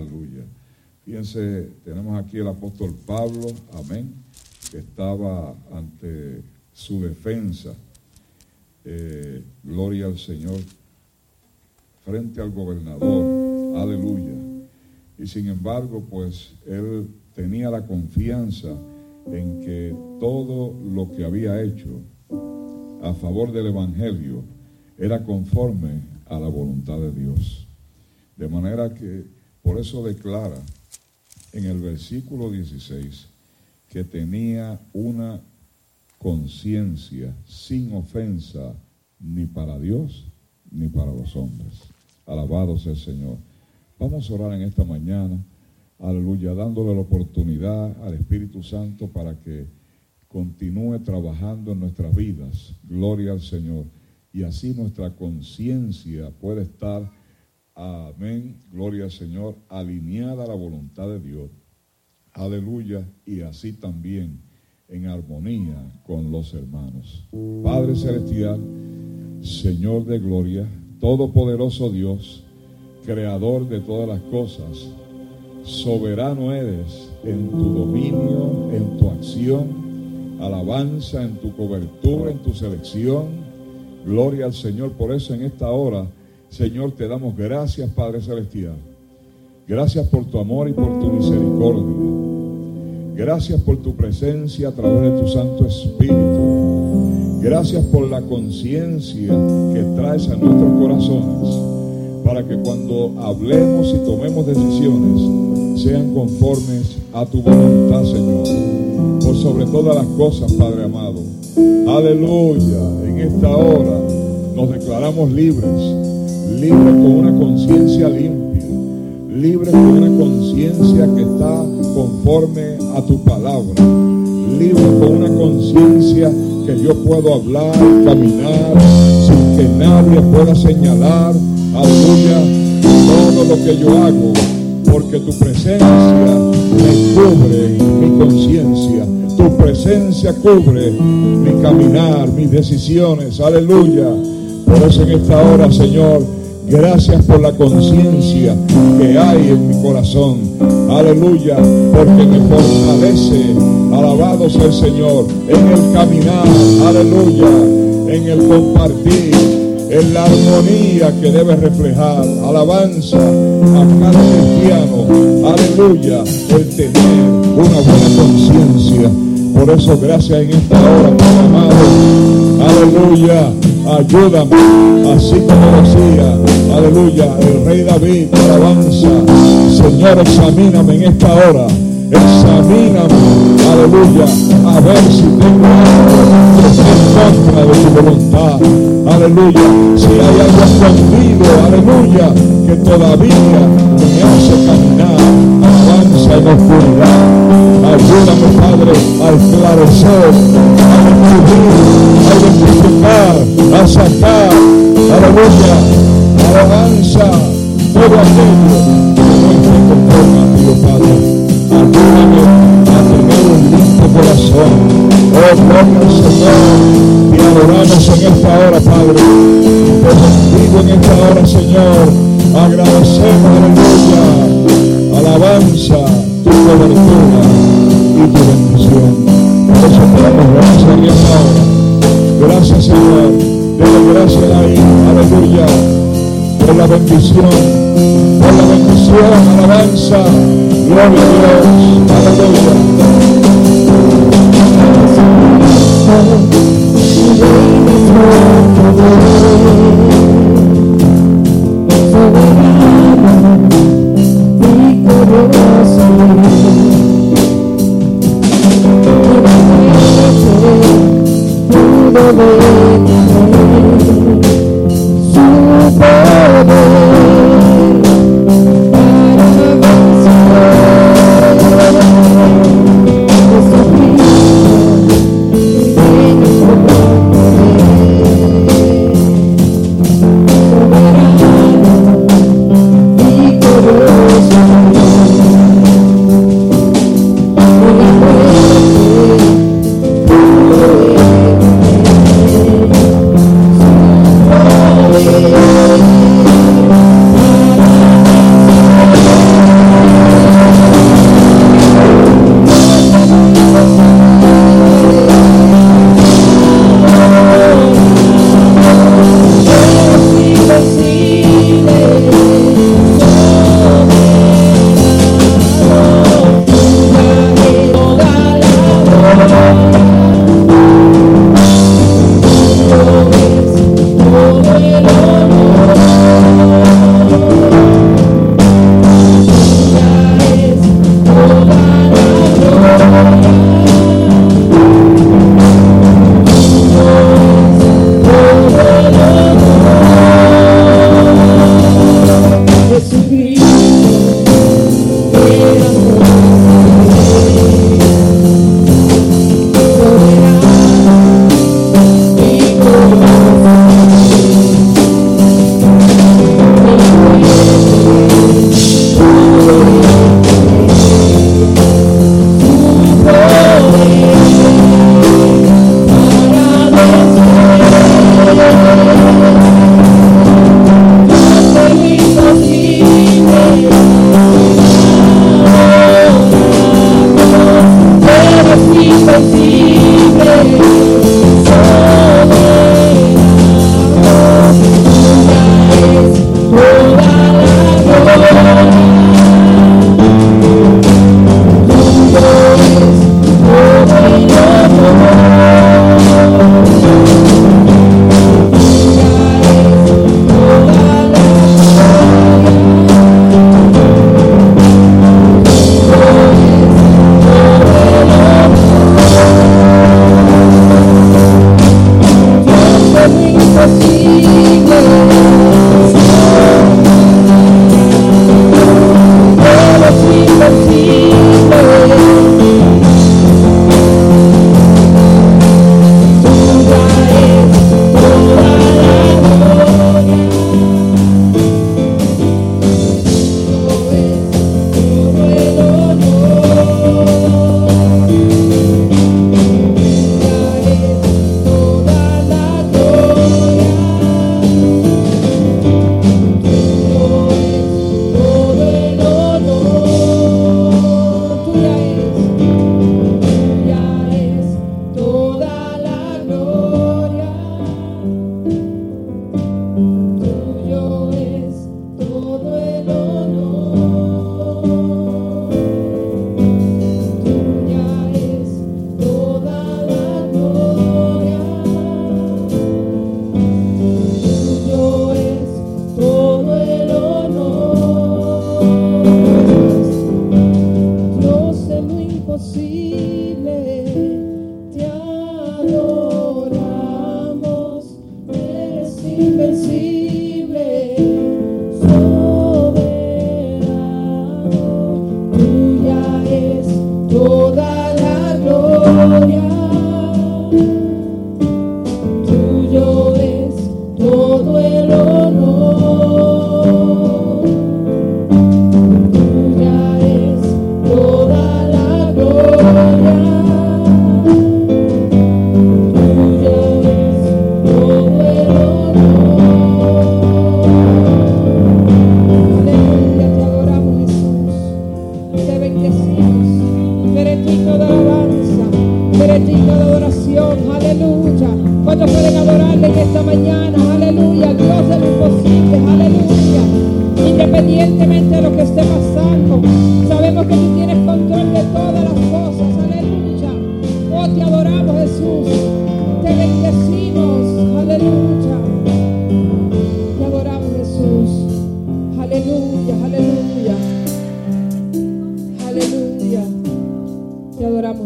Aleluya. Fíjense, tenemos aquí el apóstol Pablo, amén, que estaba ante su defensa. Eh, gloria al Señor, frente al gobernador, aleluya. Y sin embargo, pues él tenía la confianza en que todo lo que había hecho a favor del Evangelio era conforme a la voluntad de Dios. De manera que por eso declara en el versículo 16 que tenía una conciencia sin ofensa ni para Dios ni para los hombres. Alabado sea el Señor. Vamos a orar en esta mañana, aleluya, dándole la oportunidad al Espíritu Santo para que continúe trabajando en nuestras vidas. Gloria al Señor. Y así nuestra conciencia puede estar, amén, gloria al Señor, alineada a la voluntad de Dios. Aleluya. Y así también en armonía con los hermanos. Padre Celestial, Señor de Gloria, Todopoderoso Dios, Creador de todas las cosas, soberano eres en tu dominio, en tu acción alabanza, en tu cobertura, en tu selección. Gloria al Señor. Por eso en esta hora, Señor, te damos gracias, Padre Celestial. Gracias por tu amor y por tu misericordia. Gracias por tu presencia a través de tu Santo Espíritu. Gracias por la conciencia que traes a nuestros corazones para que cuando hablemos y tomemos decisiones sean conformes a tu voluntad, Señor por sobre todas las cosas, Padre amado. Aleluya. En esta hora nos declaramos libres, libres con una conciencia limpia, libres con una conciencia que está conforme a tu palabra, libres con una conciencia que yo puedo hablar, caminar, sin que nadie pueda señalar, aleluya, todo lo que yo hago, porque tu presencia me cubre mi conciencia tu presencia cubre mi caminar, mis decisiones. Aleluya. Por eso en esta hora, Señor, gracias por la conciencia que hay en mi corazón. Aleluya. Porque me fortalece. Alabado sea el Señor. En el caminar. Aleluya. En el compartir en la armonía que debe reflejar alabanza a cada cristiano, aleluya, el tener una buena conciencia por eso, gracias en esta hora, amado. Aleluya. Ayúdame. Así como decía, aleluya, el rey David, alabanza. Señor, examíname en esta hora. Examíname, aleluya, a ver si tengo algo en contra de tu voluntad. Aleluya. Si hay algo escondido, aleluya, que todavía me hace caminar, alabanza en oscuridad. Ayúdame, Padre, a esclarecer, a descubrir, a identificar, a sacar, aleluya, alabanza, todo aquello que no esté conforme a Padre. Ayúdame a tener un limpio corazón. Oh, gloria Señor. Y adoramos en esta hora, Padre. Te bendigo en esta hora, Señor. Agradecemos, aleluya. Alabanza, tu cobertura bendita bendición. Por eso te damos gracias a Dios ahora. Gracias Señor. Dele gracias a Dios. Aleluya. Por la bendición. Por la bendición. Alabanza. Gloria a Dios. Aleluya. Thank you. Move away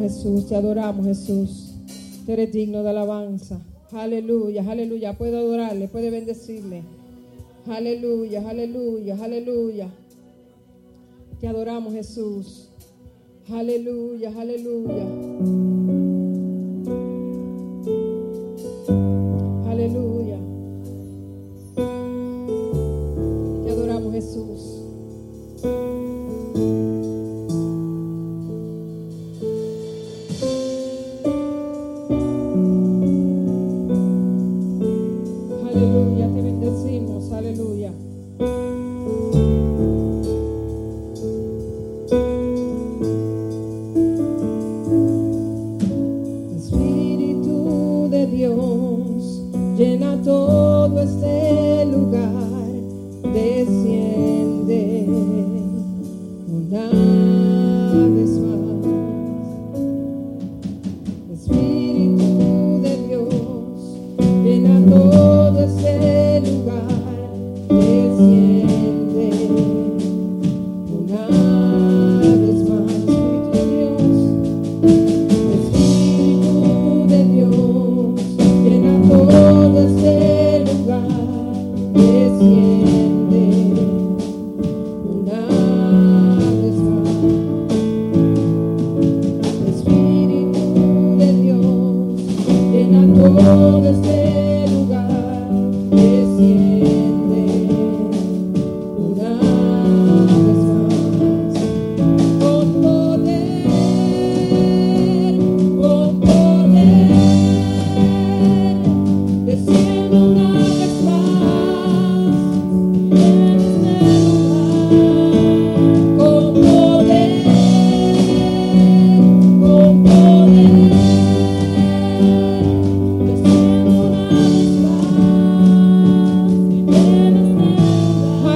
Jesús, te adoramos Jesús. Tú eres digno de alabanza. Aleluya, aleluya. Puede adorarle, puede bendecirle. Aleluya, aleluya, aleluya. Te adoramos Jesús. Aleluya, aleluya.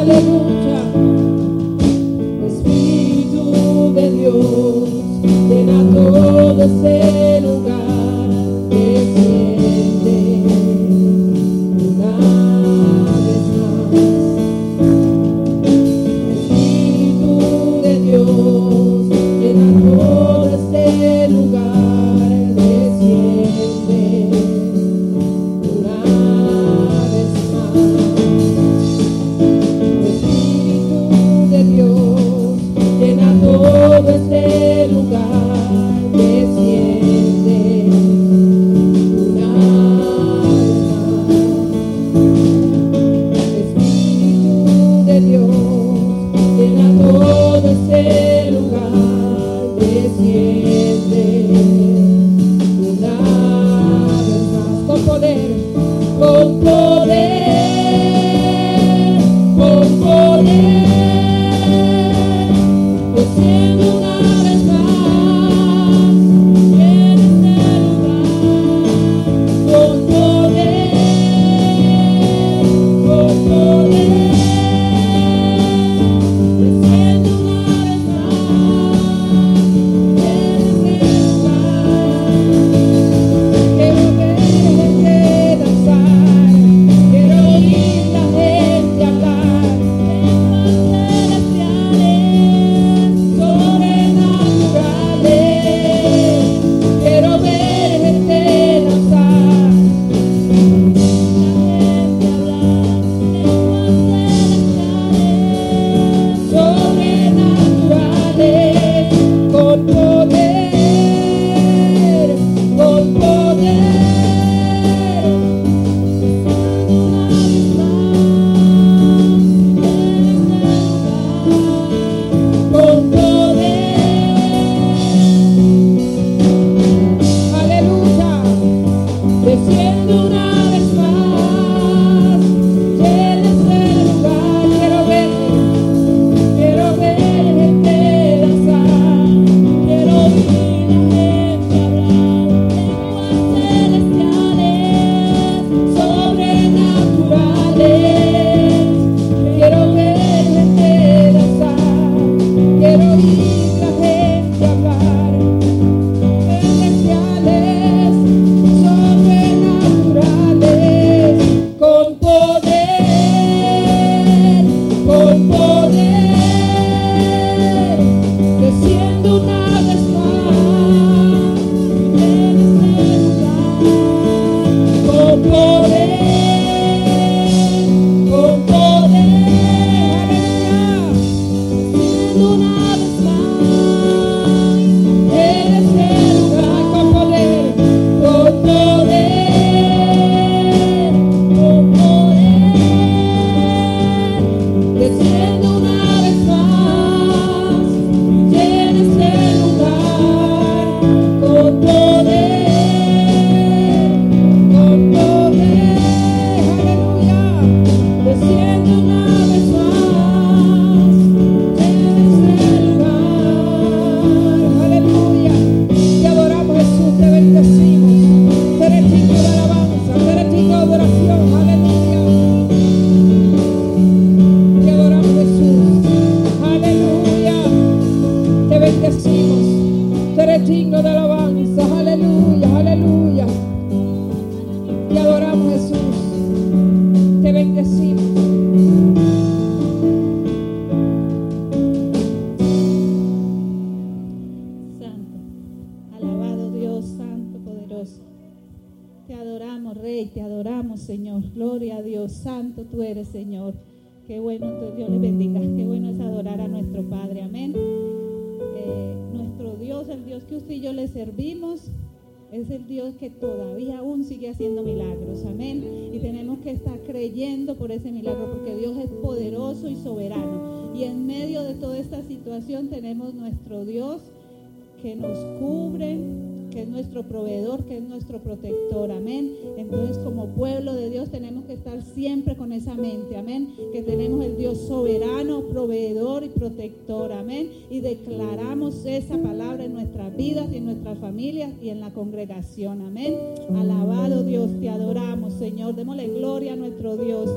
Thank you. Dios que nos cubre, que es nuestro proveedor, que es nuestro protector, amén. Entonces como pueblo de Dios tenemos que estar siempre con esa mente, amén, que tenemos el Dios soberano, proveedor y protector, amén. Y declaramos esa palabra en nuestras vidas en nuestras familias y en la congregación, amén. Alabado Dios, te adoramos, Señor, démosle gloria a nuestro Dios.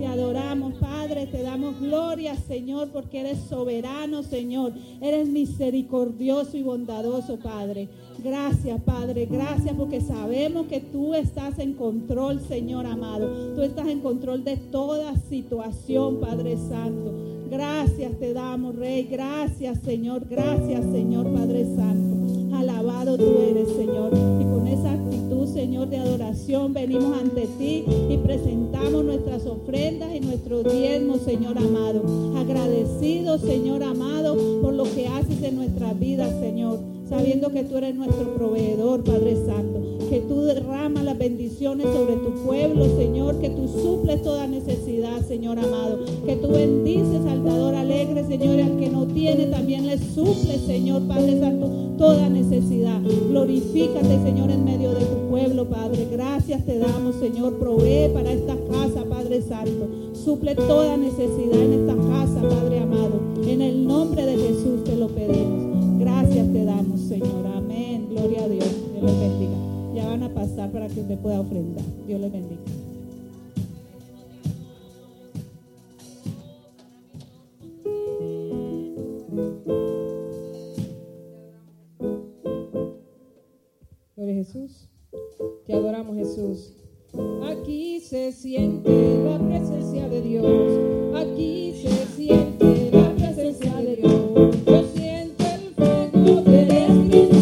Te adoramos, Padre, te damos gloria, Señor, porque eres soberano, Señor. Eres misericordioso y bondadoso, Padre. Gracias, Padre. Gracias porque sabemos que tú estás en control, Señor amado. Tú estás en control de toda situación, Padre Santo. Gracias te damos, Rey. Gracias, Señor. Gracias, Señor Padre Santo. Alabado tú eres, Señor. Y con esa Señor, de adoración, venimos ante ti y presentamos nuestras ofrendas y nuestros diezmos, Señor amado. Agradecidos, Señor amado, por lo que haces en nuestras vidas, Señor sabiendo que tú eres nuestro proveedor, Padre Santo, que tú derramas las bendiciones sobre tu pueblo, Señor, que tú suples toda necesidad, Señor amado, que tú bendices al alegre, Señor, y al que no tiene también le suple, Señor, Padre Santo, toda necesidad. Glorifícate, Señor, en medio de tu pueblo, Padre. Gracias te damos, Señor, provee para esta casa, Padre Santo. Suple toda necesidad en esta casa, Padre amado. En el nombre de Jesús te lo pedimos. Gracias te damos, Señor. Amén. Gloria a Dios. Dios les bendiga. Ya van a pasar para que usted pueda ofrendar. Dios les bendiga. Gloria a Jesús. Te adoramos, Jesús. Aquí se siente la presencia de Dios. Aquí se siente la presencia de Dios. Yo siento el fuego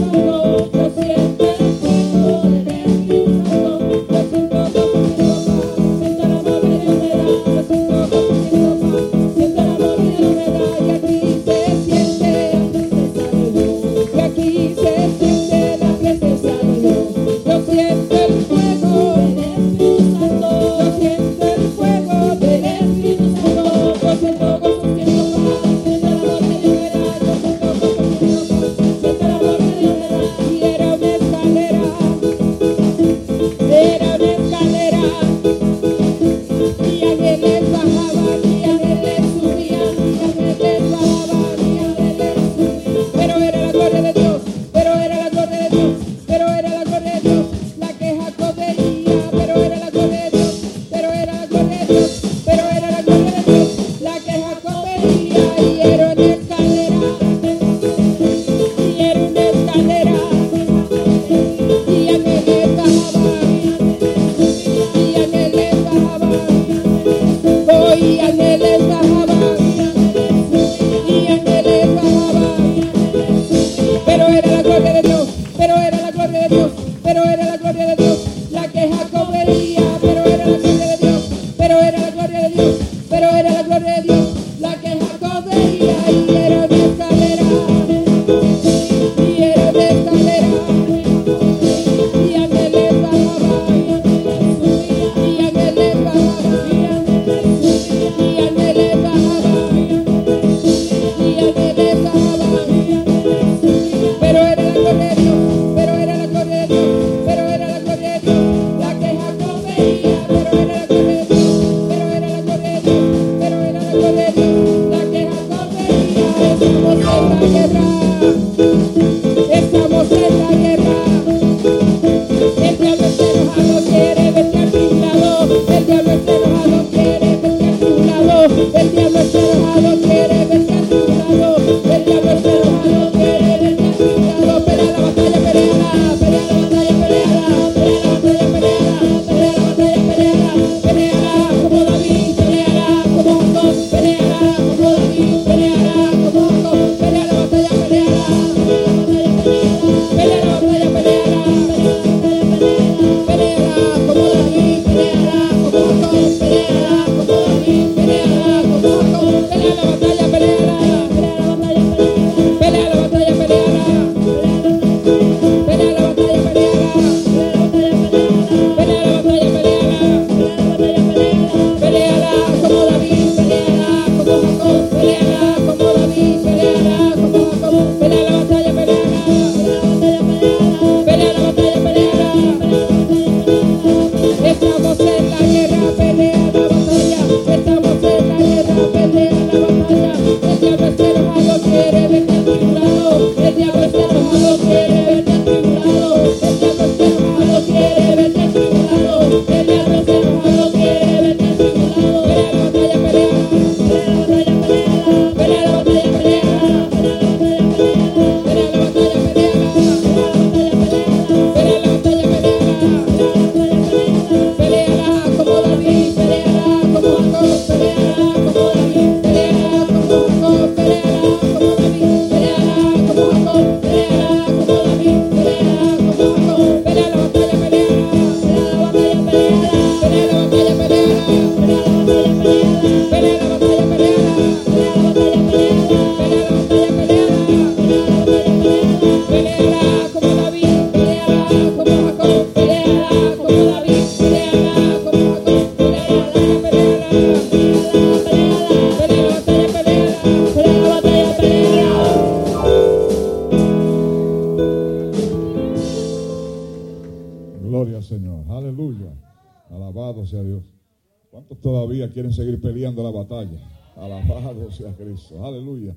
Cristo. Aleluya.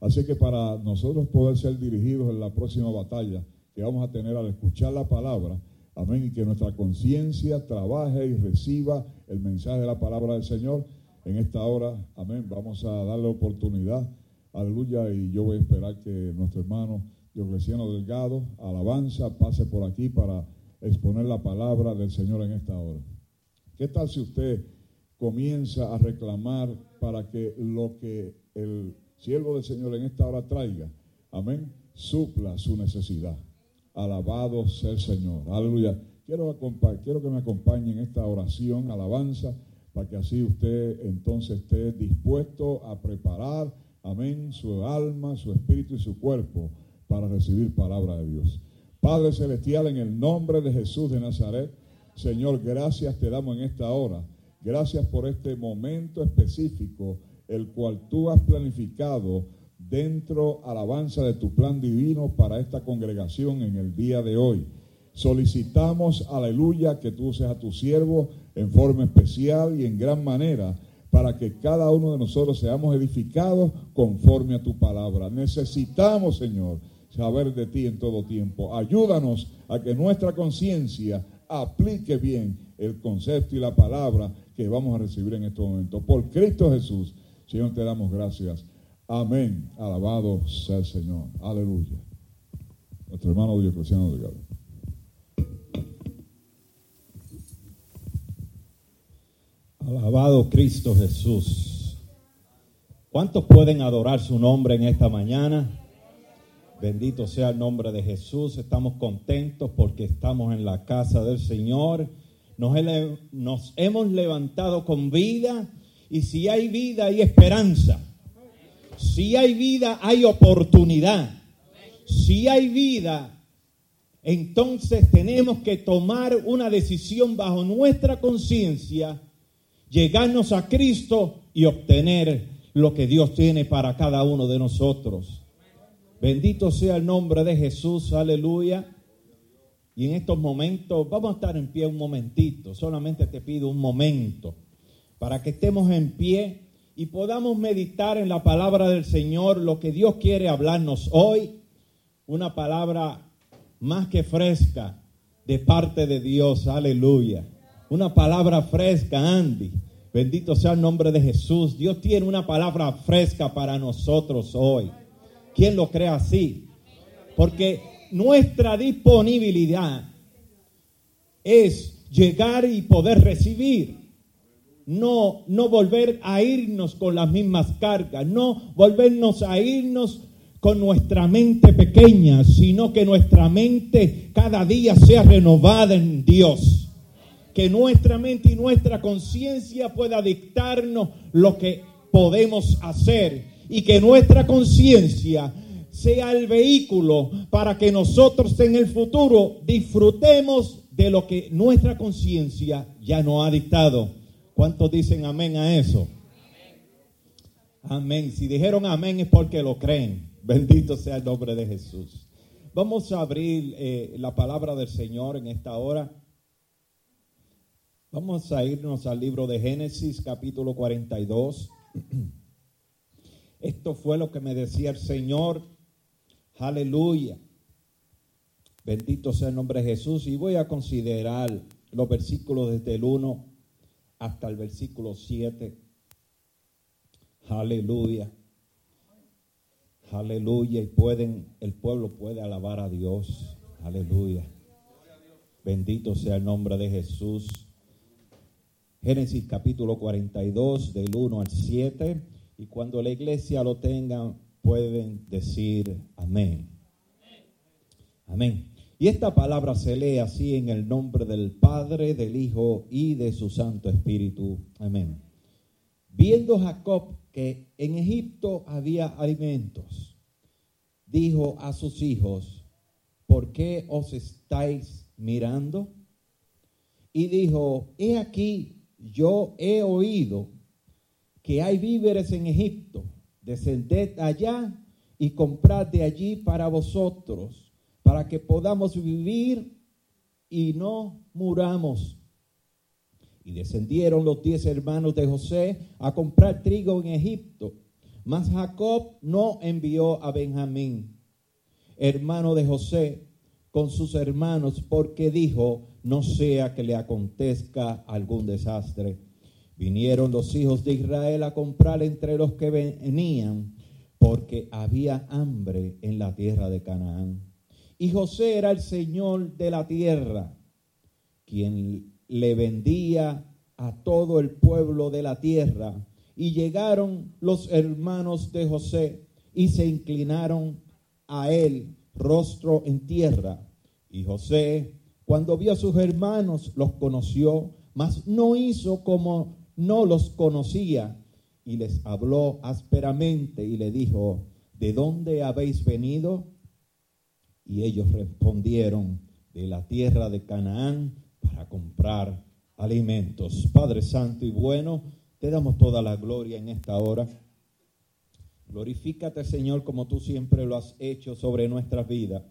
Así que para nosotros poder ser dirigidos en la próxima batalla que vamos a tener al escuchar la palabra, amén, y que nuestra conciencia trabaje y reciba el mensaje de la palabra del Señor en esta hora, amén, vamos a darle oportunidad, aleluya, y yo voy a esperar que nuestro hermano Diocleciano Delgado, alabanza, pase por aquí para exponer la palabra del Señor en esta hora. ¿Qué tal si usted comienza a reclamar para que lo que el siervo del Señor en esta hora traiga, amén, supla su necesidad. Alabado sea el Señor. Aleluya. Quiero, quiero que me acompañe en esta oración, alabanza, para que así usted entonces esté dispuesto a preparar, amén, su alma, su espíritu y su cuerpo para recibir palabra de Dios. Padre Celestial, en el nombre de Jesús de Nazaret, Señor, gracias te damos en esta hora Gracias por este momento específico, el cual tú has planificado dentro alabanza de tu plan divino para esta congregación en el día de hoy. Solicitamos, aleluya, que tú seas a tu siervo en forma especial y en gran manera para que cada uno de nosotros seamos edificados conforme a tu palabra. Necesitamos, Señor, saber de ti en todo tiempo. Ayúdanos a que nuestra conciencia aplique bien el concepto y la palabra que vamos a recibir en este momento. Por Cristo Jesús, Señor, te damos gracias. Amén. Alabado sea el Señor. Aleluya. Nuestro hermano Diocleciano Delgado. Alabado Cristo Jesús. ¿Cuántos pueden adorar su nombre en esta mañana? Bendito sea el nombre de Jesús. Estamos contentos porque estamos en la casa del Señor nos, hemos levantado con vida y si hay vida hay esperanza. Si hay vida hay oportunidad. Si hay vida, entonces tenemos que tomar una decisión bajo nuestra conciencia, llegarnos a Cristo y obtener lo que Dios tiene para cada uno de nosotros. Bendito sea el nombre de Jesús, aleluya. Y en estos momentos, vamos a estar en pie un momentito, solamente te pido un momento, para que estemos en pie y podamos meditar en la palabra del Señor, lo que Dios quiere hablarnos hoy, una palabra más que fresca de parte de Dios, aleluya. Una palabra fresca, Andy. Bendito sea el nombre de Jesús. Dios tiene una palabra fresca para nosotros hoy. ¿Quién lo cree así? Porque nuestra disponibilidad es llegar y poder recibir. No, no volver a irnos con las mismas cargas, no volvernos a irnos con nuestra mente pequeña, sino que nuestra mente cada día sea renovada en Dios. Que nuestra mente y nuestra conciencia pueda dictarnos lo que podemos hacer y que nuestra conciencia sea el vehículo para que nosotros en el futuro disfrutemos de lo que nuestra conciencia ya nos ha dictado. ¿Cuántos dicen amén a eso? Amén. Si dijeron amén es porque lo creen. Bendito sea el nombre de Jesús. Vamos a abrir eh, la palabra del Señor en esta hora. Vamos a irnos al libro de Génesis capítulo 42. Esto fue lo que me decía el Señor. Aleluya. Bendito sea el nombre de Jesús. Y voy a considerar los versículos desde el 1 hasta el versículo 7. Aleluya. Aleluya. Y pueden, el pueblo puede alabar a Dios. Aleluya. Bendito sea el nombre de Jesús. Génesis capítulo 42, del 1 al 7. Y cuando la iglesia lo tenga, pueden decir amén. Amén. Y esta palabra se lee así en el nombre del Padre, del Hijo y de su Santo Espíritu. Amén. Viendo Jacob que en Egipto había alimentos, dijo a sus hijos, ¿por qué os estáis mirando? Y dijo, he aquí, yo he oído que hay víveres en Egipto, descended allá y comprad de allí para vosotros para que podamos vivir y no muramos. Y descendieron los diez hermanos de José a comprar trigo en Egipto. Mas Jacob no envió a Benjamín, hermano de José, con sus hermanos, porque dijo, no sea que le acontezca algún desastre. Vinieron los hijos de Israel a comprar entre los que venían, porque había hambre en la tierra de Canaán. Y José era el Señor de la tierra, quien le vendía a todo el pueblo de la tierra. Y llegaron los hermanos de José y se inclinaron a él rostro en tierra. Y José, cuando vio a sus hermanos, los conoció, mas no hizo como no los conocía. Y les habló ásperamente y le dijo, ¿de dónde habéis venido? Y ellos respondieron de la tierra de Canaán para comprar alimentos. Padre Santo y bueno, te damos toda la gloria en esta hora. Glorifícate, Señor, como tú siempre lo has hecho sobre nuestras vidas.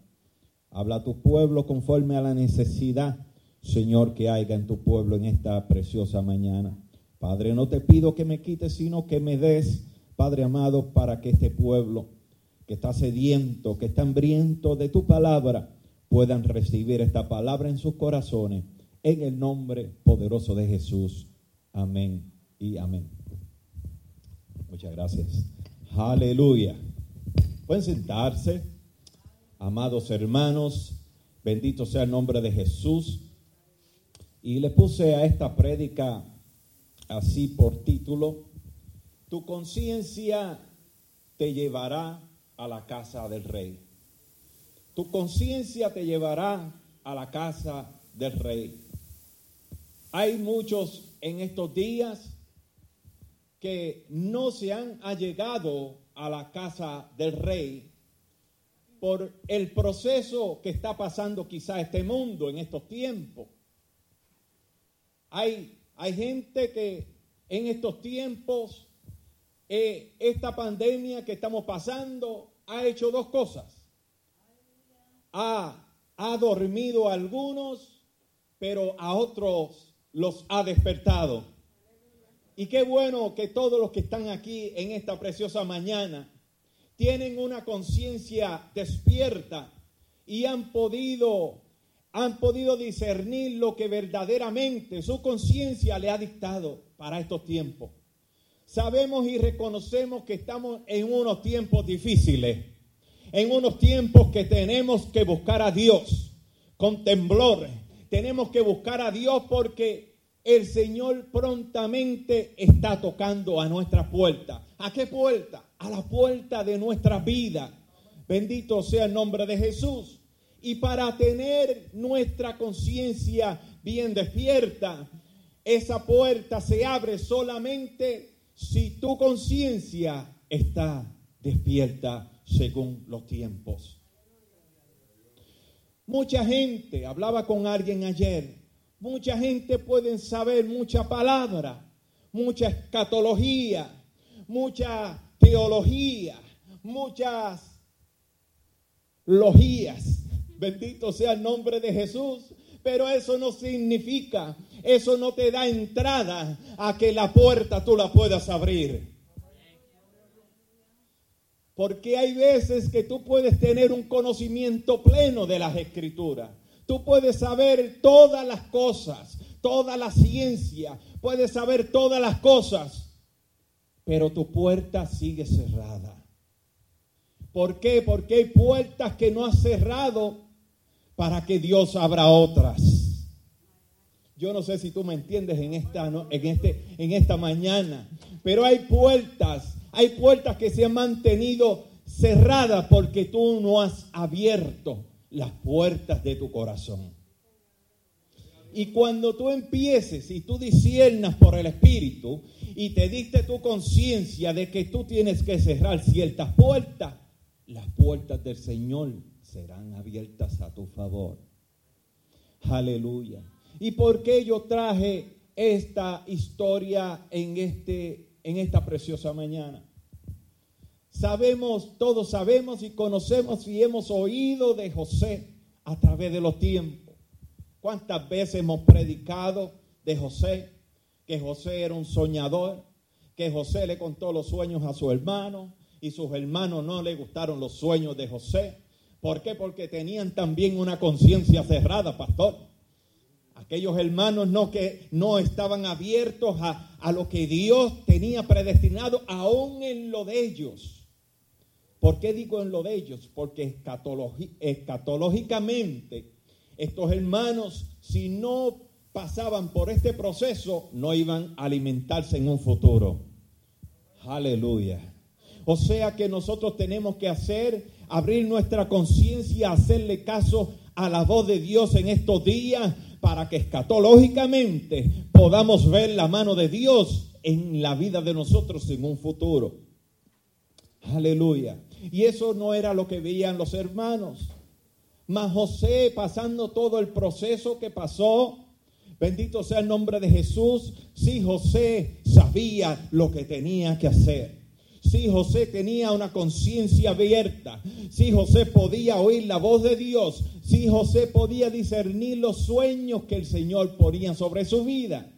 Habla a tu pueblo conforme a la necesidad, Señor, que haya en tu pueblo en esta preciosa mañana. Padre, no te pido que me quites, sino que me des, Padre amado, para que este pueblo que está sediento, que está hambriento de tu palabra, puedan recibir esta palabra en sus corazones. En el nombre poderoso de Jesús. Amén y amén. Muchas gracias. Aleluya. Pueden sentarse, amados hermanos. Bendito sea el nombre de Jesús. Y le puse a esta prédica así por título, Tu conciencia te llevará a la casa del rey. Tu conciencia te llevará a la casa del rey. Hay muchos en estos días que no se han allegado a la casa del rey por el proceso que está pasando quizá este mundo en estos tiempos. Hay, hay gente que en estos tiempos eh, esta pandemia que estamos pasando ha hecho dos cosas. Ha, ha dormido a algunos, pero a otros los ha despertado. Y qué bueno que todos los que están aquí en esta preciosa mañana tienen una conciencia despierta y han podido han podido discernir lo que verdaderamente su conciencia le ha dictado para estos tiempos. Sabemos y reconocemos que estamos en unos tiempos difíciles, en unos tiempos que tenemos que buscar a Dios con temblor. Tenemos que buscar a Dios porque el Señor prontamente está tocando a nuestra puerta. ¿A qué puerta? A la puerta de nuestra vida. Bendito sea el nombre de Jesús. Y para tener nuestra conciencia bien despierta, esa puerta se abre solamente si tu conciencia está despierta según los tiempos. Mucha gente, hablaba con alguien ayer, mucha gente puede saber mucha palabra, mucha escatología, mucha teología, muchas logías. Bendito sea el nombre de Jesús. Pero eso no significa, eso no te da entrada a que la puerta tú la puedas abrir. Porque hay veces que tú puedes tener un conocimiento pleno de las escrituras. Tú puedes saber todas las cosas, toda la ciencia, puedes saber todas las cosas, pero tu puerta sigue cerrada. ¿Por qué? Porque hay puertas que no has cerrado para que Dios abra otras. Yo no sé si tú me entiendes en esta, en este, en esta mañana, pero hay puertas, hay puertas que se han mantenido cerradas porque tú no has abierto las puertas de tu corazón. Y cuando tú empieces y tú disiernas por el Espíritu y te diste tu conciencia de que tú tienes que cerrar ciertas puertas, las puertas del Señor serán abiertas a tu favor. Aleluya. ¿Y por qué yo traje esta historia en, este, en esta preciosa mañana? Sabemos, todos sabemos y conocemos y hemos oído de José a través de los tiempos. ¿Cuántas veces hemos predicado de José? Que José era un soñador, que José le contó los sueños a su hermano y sus hermanos no le gustaron los sueños de José. ¿Por qué? Porque tenían también una conciencia cerrada, pastor. Aquellos hermanos no que no estaban abiertos a, a lo que Dios tenía predestinado aún en lo de ellos. ¿Por qué digo en lo de ellos? Porque escatológicamente estos hermanos, si no pasaban por este proceso, no iban a alimentarse en un futuro. Aleluya. O sea que nosotros tenemos que hacer, abrir nuestra conciencia, hacerle caso a la voz de Dios en estos días para que escatológicamente podamos ver la mano de Dios en la vida de nosotros en un futuro. Aleluya. Y eso no era lo que veían los hermanos. Mas José, pasando todo el proceso que pasó, bendito sea el nombre de Jesús, sí José sabía lo que tenía que hacer. Sí José tenía una conciencia abierta. Sí José podía oír la voz de Dios. Sí José podía discernir los sueños que el Señor ponía sobre su vida.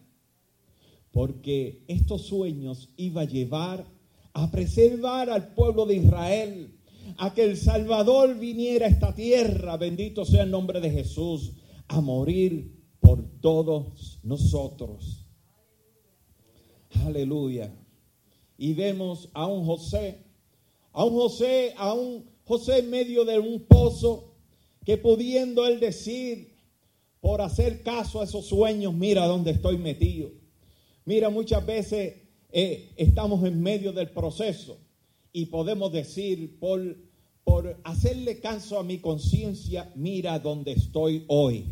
Porque estos sueños iba a llevar a preservar al pueblo de Israel, a que el Salvador viniera a esta tierra, bendito sea el nombre de Jesús, a morir por todos nosotros. Aleluya. Y vemos a un José, a un José, a un José en medio de un pozo, que pudiendo él decir, por hacer caso a esos sueños, mira dónde estoy metido. Mira, muchas veces eh, estamos en medio del proceso y podemos decir, por, por hacerle caso a mi conciencia, mira dónde estoy hoy.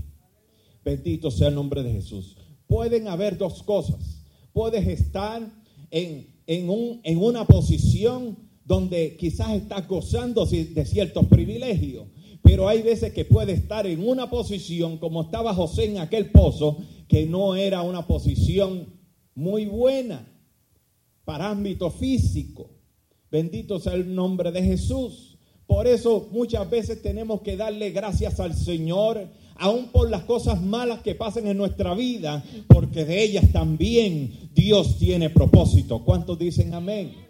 Bendito sea el nombre de Jesús. Pueden haber dos cosas. Puedes estar en, en, un, en una posición donde quizás estás gozando de ciertos privilegios, pero hay veces que puede estar en una posición como estaba José en aquel pozo, que no era una posición muy buena para ámbito físico. Bendito sea el nombre de Jesús. Por eso muchas veces tenemos que darle gracias al Señor, aun por las cosas malas que pasan en nuestra vida, porque de ellas también Dios tiene propósito. ¿Cuántos dicen amén?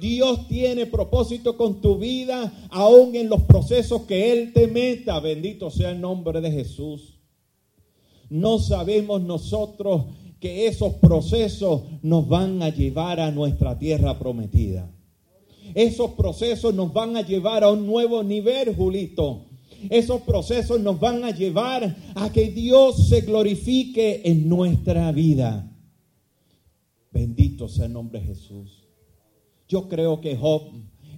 Dios tiene propósito con tu vida, aun en los procesos que Él te meta. Bendito sea el nombre de Jesús. No sabemos nosotros que esos procesos nos van a llevar a nuestra tierra prometida. Esos procesos nos van a llevar a un nuevo nivel, Julito. Esos procesos nos van a llevar a que Dios se glorifique en nuestra vida. Bendito sea el nombre de Jesús. Yo creo que Job,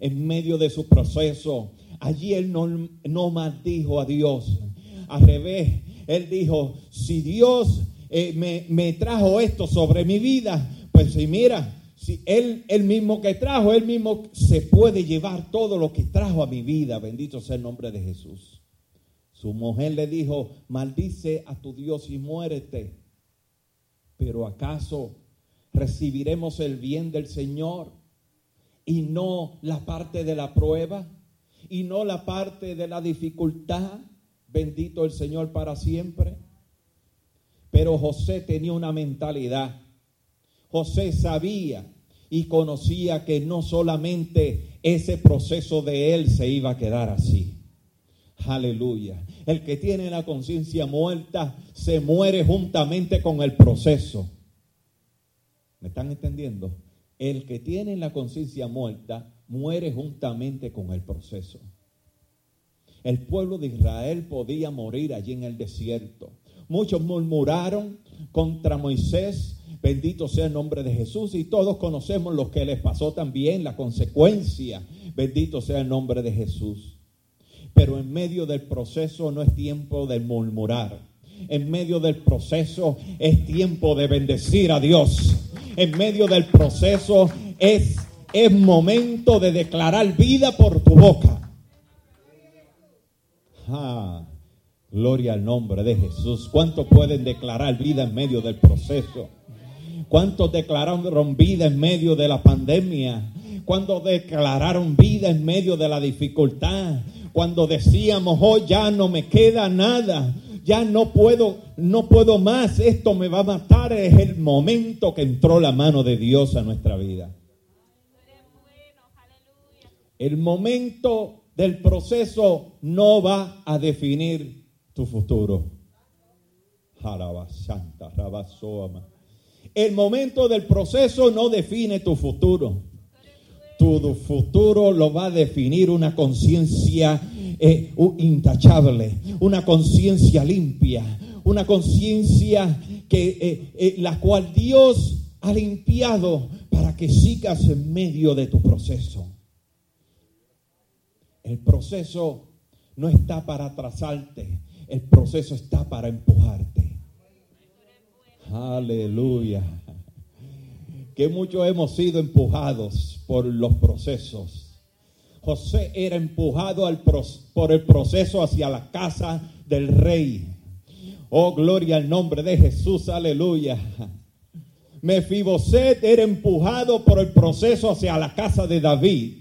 en medio de su proceso, allí él no, no maldijo a Dios. Al revés, él dijo, si Dios eh, me, trajo esto sobre mi vida, pues si mira, él, el mismo que trajo, él mismo se puede llevar todo lo que trajo a mi vida. Bendito sea el nombre de Jesús. Su mujer le dijo, maldice a tu Dios y muérete. Pero acaso recibiremos el bien del Señor y no la parte de la prueba y no la parte de la dificultad. Bendito el Señor para siempre. Pero José tenía una mentalidad. José sabía y conocía que no solamente ese proceso de él se iba a quedar así. Aleluya. El que tiene la conciencia muerta se muere juntamente con el proceso. ¿Me están entendiendo? El que tiene la conciencia muerta muere juntamente con el proceso. El pueblo de Israel podía morir allí en el desierto. Muchos murmuraron contra Moisés, bendito sea el nombre de Jesús, y todos conocemos lo que les pasó también, la consecuencia, bendito sea el nombre de Jesús. Pero en medio del proceso no es tiempo de murmurar. En medio del proceso es tiempo de bendecir a Dios. En medio del proceso es, es momento de declarar vida por tu boca. Ah, gloria al nombre de Jesús. ¿Cuántos pueden declarar vida en medio del proceso? ¿Cuántos declararon vida en medio de la pandemia? ¿Cuántos declararon vida en medio de la dificultad? Cuando decíamos, oh, ya no me queda nada, ya no puedo, no puedo más, esto me va a matar, es el momento que entró la mano de Dios a nuestra vida. El momento del proceso no va a definir tu futuro. El momento del proceso no define tu futuro. Tu futuro lo va a definir una conciencia eh, intachable, una conciencia limpia, una conciencia que eh, eh, la cual Dios ha limpiado para que sigas en medio de tu proceso. El proceso no está para atrasarte, el proceso está para empujarte. Aleluya. Que muchos hemos sido empujados por los procesos. José era empujado al por el proceso hacia la casa del rey. Oh, gloria al nombre de Jesús, aleluya. Mefiboset era empujado por el proceso hacia la casa de David.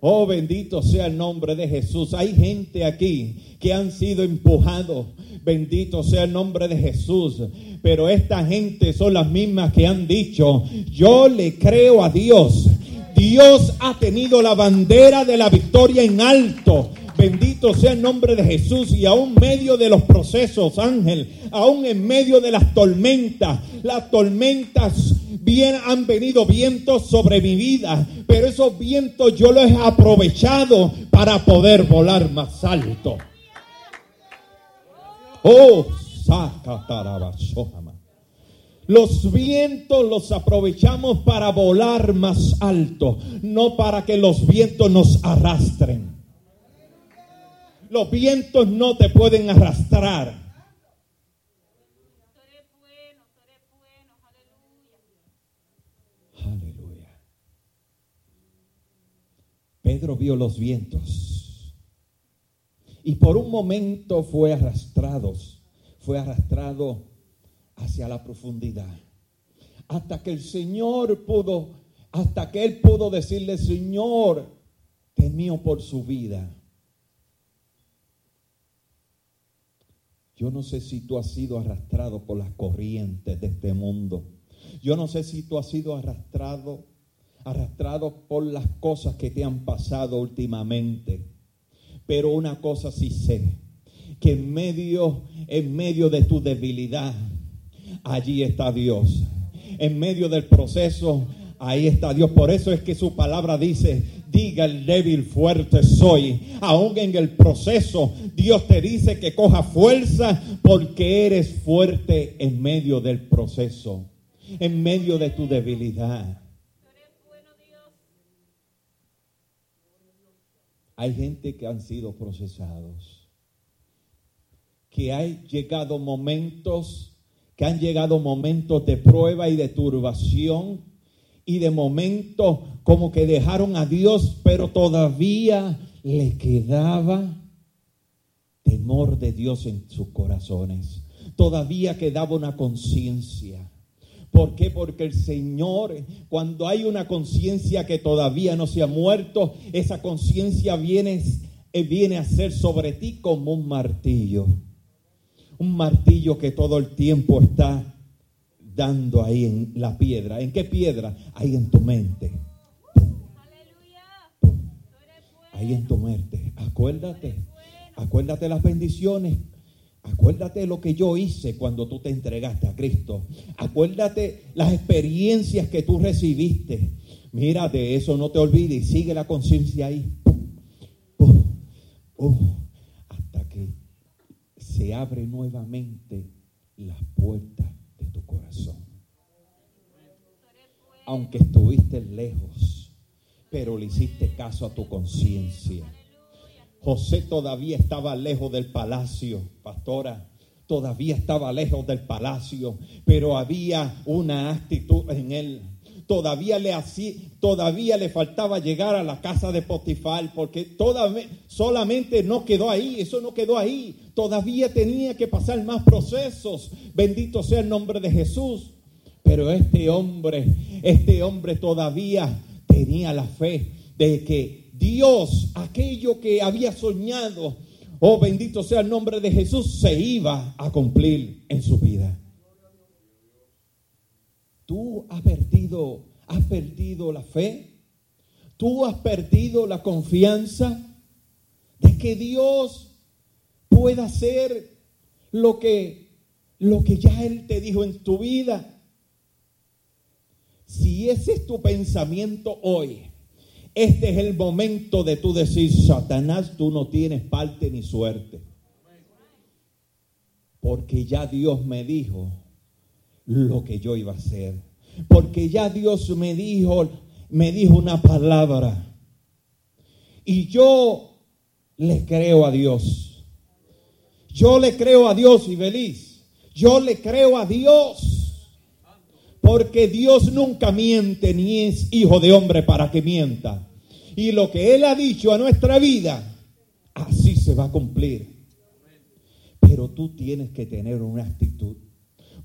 Oh, bendito sea el nombre de Jesús. Hay gente aquí que han sido empujados. Bendito sea el nombre de Jesús. Pero esta gente son las mismas que han dicho, yo le creo a Dios. Dios ha tenido la bandera de la victoria en alto. Bendito sea el nombre de Jesús y aún medio de los procesos, ángel, aún en medio de las tormentas, las tormentas bien han venido vientos sobre mi vida, pero esos vientos yo los he aprovechado para poder volar más alto. Oh, los vientos los aprovechamos para volar más alto, no para que los vientos nos arrastren. Los vientos no te pueden arrastrar. Aleluya. Pedro vio los vientos y por un momento fue arrastrado, fue arrastrado hacia la profundidad. Hasta que el Señor pudo, hasta que él pudo decirle, Señor, temió por su vida. Yo no sé si tú has sido arrastrado por las corrientes de este mundo. Yo no sé si tú has sido arrastrado, arrastrado por las cosas que te han pasado últimamente. Pero una cosa sí sé, que en medio, en medio de tu debilidad, allí está Dios. En medio del proceso, ahí está Dios. Por eso es que su palabra dice, diga el débil fuerte soy. Aún en el proceso, Dios te dice que coja fuerza porque eres fuerte en medio del proceso, en medio de tu debilidad. Hay gente que han sido procesados, que hay llegado momentos, que han llegado momentos de prueba y de turbación y de momento como que dejaron a Dios, pero todavía le quedaba temor de Dios en sus corazones. Todavía quedaba una conciencia. ¿Por qué? Porque el Señor, cuando hay una conciencia que todavía no se ha muerto, esa conciencia viene, eh, viene a ser sobre ti como un martillo. Un martillo que todo el tiempo está dando ahí en la piedra. ¿En qué piedra? Ahí en tu mente. Ahí en tu mente. Acuérdate. Acuérdate las bendiciones. Acuérdate lo que yo hice cuando tú te entregaste a Cristo. Acuérdate las experiencias que tú recibiste. Mira, de eso no te olvides sigue la conciencia ahí. hasta que se abre nuevamente las puertas corazón. Aunque estuviste lejos, pero le hiciste caso a tu conciencia. José todavía estaba lejos del palacio, pastora. Todavía estaba lejos del palacio, pero había una actitud en él todavía le, todavía le faltaba llegar a la casa de Potifar, porque todavía, solamente no quedó ahí, eso no quedó ahí, todavía tenía que pasar más procesos, bendito sea el nombre de Jesús. Pero este hombre, este hombre todavía tenía la fe de que Dios, aquello que había soñado, oh bendito sea el nombre de Jesús, se iba a cumplir en su vida. Tú has perdido, has perdido la fe. Tú has perdido la confianza de que Dios pueda hacer lo que, lo que ya Él te dijo en tu vida. Si ese es tu pensamiento hoy, este es el momento de tú decir, Satanás, tú no tienes parte ni suerte. Porque ya Dios me dijo lo que yo iba a hacer. Porque ya Dios me dijo, me dijo una palabra. Y yo le creo a Dios. Yo le creo a Dios y feliz. Yo le creo a Dios. Porque Dios nunca miente ni es hijo de hombre para que mienta. Y lo que Él ha dicho a nuestra vida, así se va a cumplir. Pero tú tienes que tener una actitud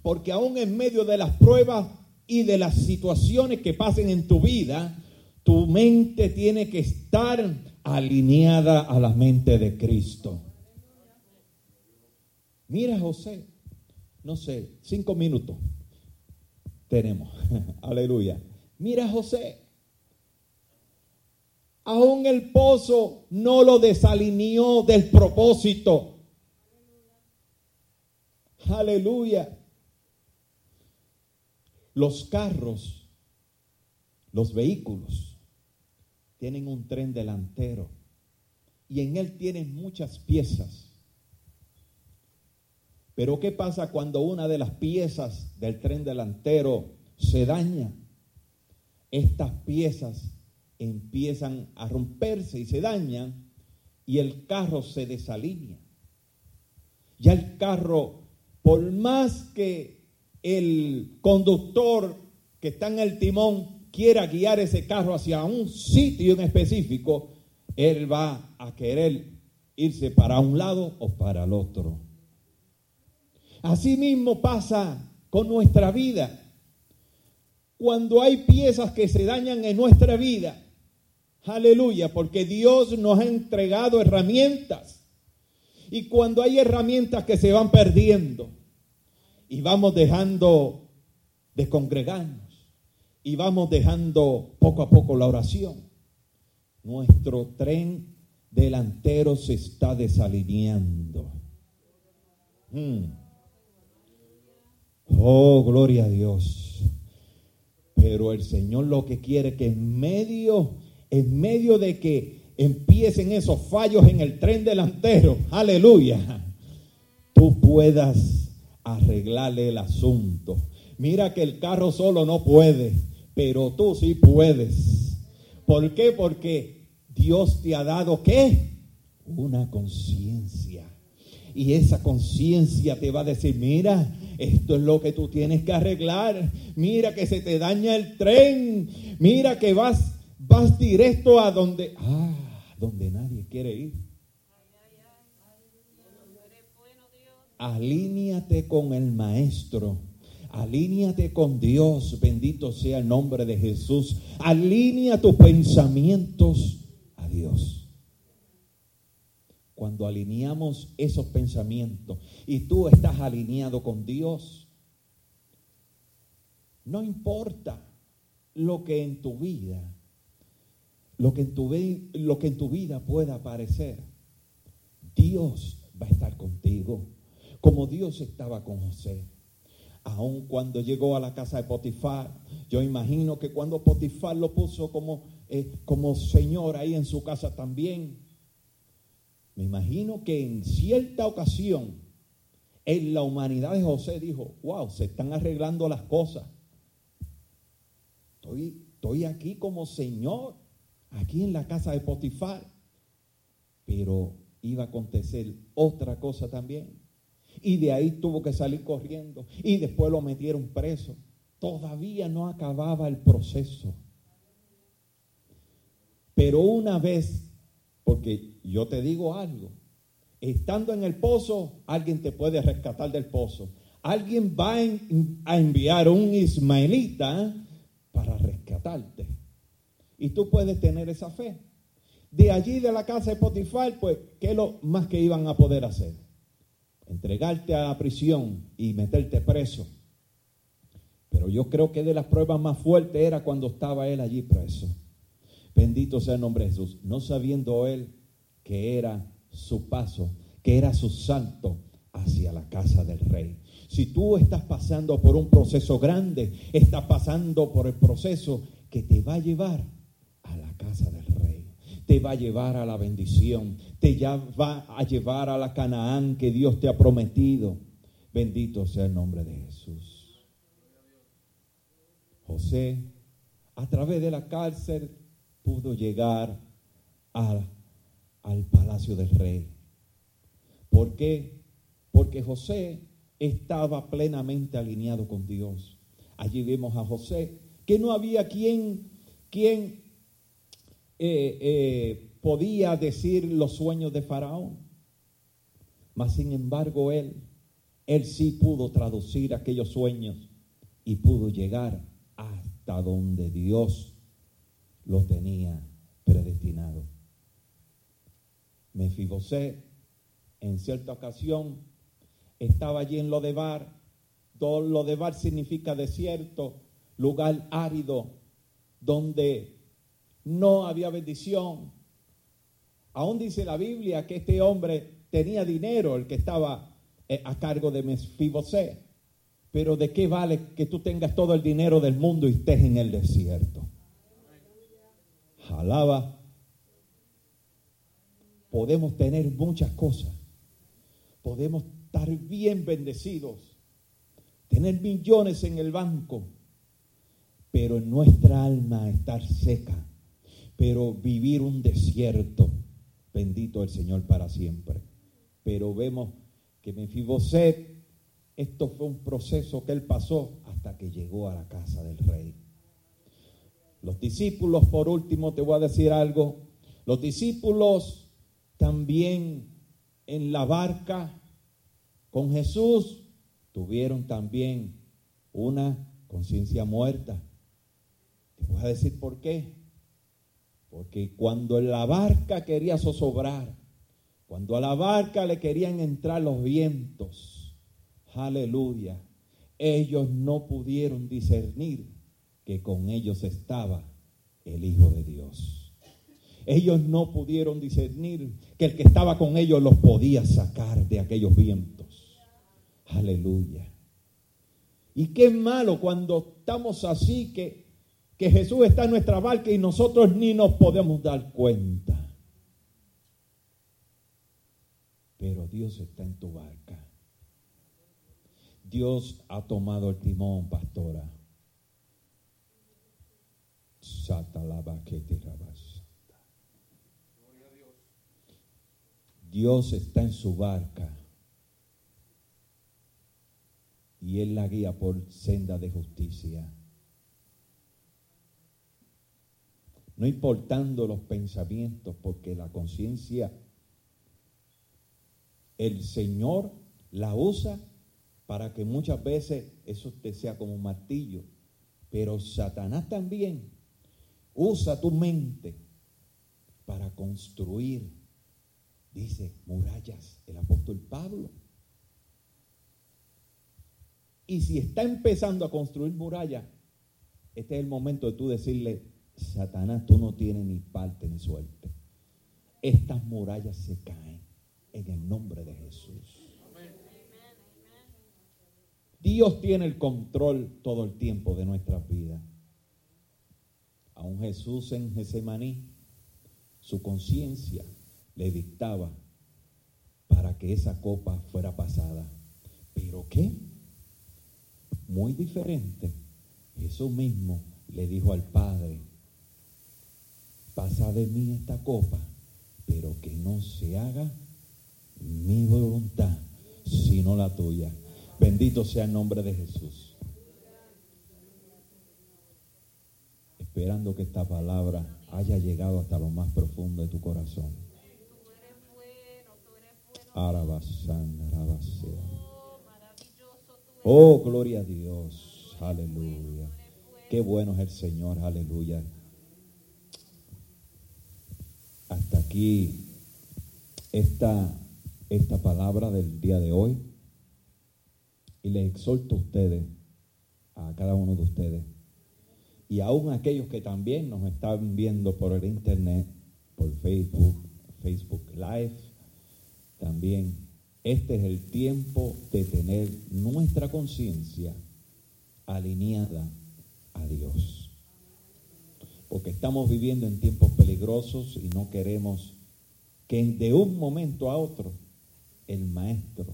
porque aún en medio de las pruebas y de las situaciones que pasen en tu vida, tu mente tiene que estar alineada a la mente de Cristo. Mira José, no sé, cinco minutos tenemos. Aleluya. Mira José. Aún el pozo no lo desalineó del propósito. Aleluya. Los carros, los vehículos, tienen un tren delantero y en él tienen muchas piezas. Pero ¿qué pasa cuando una de las piezas del tren delantero se daña? Estas piezas empiezan a romperse y se dañan y el carro se desalinea. Ya el carro, por más que el conductor que está en el timón quiera guiar ese carro hacia un sitio en específico, él va a querer irse para un lado o para el otro. Así mismo pasa con nuestra vida. Cuando hay piezas que se dañan en nuestra vida, aleluya, porque Dios nos ha entregado herramientas. Y cuando hay herramientas que se van perdiendo, y vamos dejando de congregarnos y vamos dejando poco a poco la oración. Nuestro tren delantero se está desalineando. Mm. Oh, gloria a Dios. Pero el Señor lo que quiere que en medio, en medio de que empiecen esos fallos en el tren delantero, aleluya, tú puedas arreglarle el asunto. Mira que el carro solo no puede, pero tú sí puedes. ¿Por qué? Porque Dios te ha dado qué? Una conciencia. Y esa conciencia te va a decir, mira, esto es lo que tú tienes que arreglar. Mira que se te daña el tren. Mira que vas, vas directo a donde, ah, donde nadie quiere ir. Alíñate con el Maestro. Alíñate con Dios, bendito sea el nombre de Jesús. Alínea tus pensamientos a Dios. Cuando alineamos esos pensamientos y tú estás alineado con Dios, no importa lo que en tu vida, lo que en tu, lo que en tu vida pueda aparecer, Dios va a estar contigo, como Dios estaba con José. Aun cuando llegó a la casa de Potifar, yo imagino que cuando Potifar lo puso como, eh, como señor ahí en su casa también, me imagino que en cierta ocasión en la humanidad de José dijo, wow, se están arreglando las cosas. Estoy, estoy aquí como señor, aquí en la casa de Potifar. Pero iba a acontecer otra cosa también. Y de ahí tuvo que salir corriendo. Y después lo metieron preso. Todavía no acababa el proceso. Pero una vez, porque yo te digo algo, estando en el pozo, alguien te puede rescatar del pozo. Alguien va a enviar un ismaelita para rescatarte. Y tú puedes tener esa fe. De allí, de la casa de Potifar, pues, ¿qué es lo más que iban a poder hacer? Entregarte a la prisión y meterte preso. Pero yo creo que de las pruebas más fuertes era cuando estaba él allí preso. Bendito sea el nombre de Jesús. No sabiendo él que era su paso, que era su salto hacia la casa del rey. Si tú estás pasando por un proceso grande, estás pasando por el proceso que te va a llevar a la casa del rey, te va a llevar a la bendición, te va a llevar a la Canaán que Dios te ha prometido. Bendito sea el nombre de Jesús. José, a través de la cárcel, pudo llegar al palacio del rey. ¿Por qué? Porque José estaba plenamente alineado con Dios. Allí vemos a José, que no había quien, quien eh, eh, podía decir los sueños de Faraón. Mas sin embargo él, él sí pudo traducir aquellos sueños y pudo llegar hasta donde Dios lo tenía predestinado. Mefibosé en cierta ocasión estaba allí en Lodebar. Lodebar significa desierto, lugar árido, donde no había bendición. Aún dice la Biblia que este hombre tenía dinero, el que estaba eh, a cargo de Mefibosé. Pero ¿de qué vale que tú tengas todo el dinero del mundo y estés en el desierto? Alaba. Podemos tener muchas cosas. Podemos estar bien bendecidos, tener millones en el banco, pero en nuestra alma estar seca, pero vivir un desierto, bendito el Señor para siempre. Pero vemos que Mefiboset, esto fue un proceso que él pasó hasta que llegó a la casa del rey. Los discípulos, por último, te voy a decir algo. Los discípulos también en la barca con Jesús tuvieron también una conciencia muerta. Te voy a decir por qué. Porque cuando la barca quería zozobrar, cuando a la barca le querían entrar los vientos, aleluya, ellos no pudieron discernir que con ellos estaba el Hijo de Dios. Ellos no pudieron discernir que el que estaba con ellos los podía sacar de aquellos vientos. Aleluya. Y qué malo cuando estamos así que, que Jesús está en nuestra barca y nosotros ni nos podemos dar cuenta. Pero Dios está en tu barca. Dios ha tomado el timón, pastora. Dios está en su barca y Él la guía por senda de justicia. No importando los pensamientos, porque la conciencia, el Señor la usa para que muchas veces eso te sea como un martillo. Pero Satanás también usa tu mente para construir, dice, murallas. El apóstol Pablo Y si está empezando a construir murallas, este es el momento de tú decirle, Satanás, tú no tienes ni parte ni suerte. Estas murallas se caen en el nombre de Jesús. Dios tiene el control todo el tiempo de nuestras vidas. A un Jesús en Gesemaní, su conciencia le dictaba para que esa copa fuera pasada. ¿Pero qué? Muy diferente. Jesús mismo le dijo al Padre, pasa de mí esta copa, pero que no se haga mi voluntad, sino la tuya. Bendito sea el nombre de Jesús. Esperando que esta palabra haya llegado hasta lo más profundo de tu corazón. Oh, gloria a Dios. Aleluya. Qué bueno es el Señor. Aleluya. Hasta aquí esta, esta palabra del día de hoy. Y les exhorto a ustedes, a cada uno de ustedes, y aún a aquellos que también nos están viendo por el internet, por Facebook, Facebook Live, también, este es el tiempo de tener nuestra conciencia alineada a Dios. Porque estamos viviendo en tiempos peligrosos y no queremos que de un momento a otro el maestro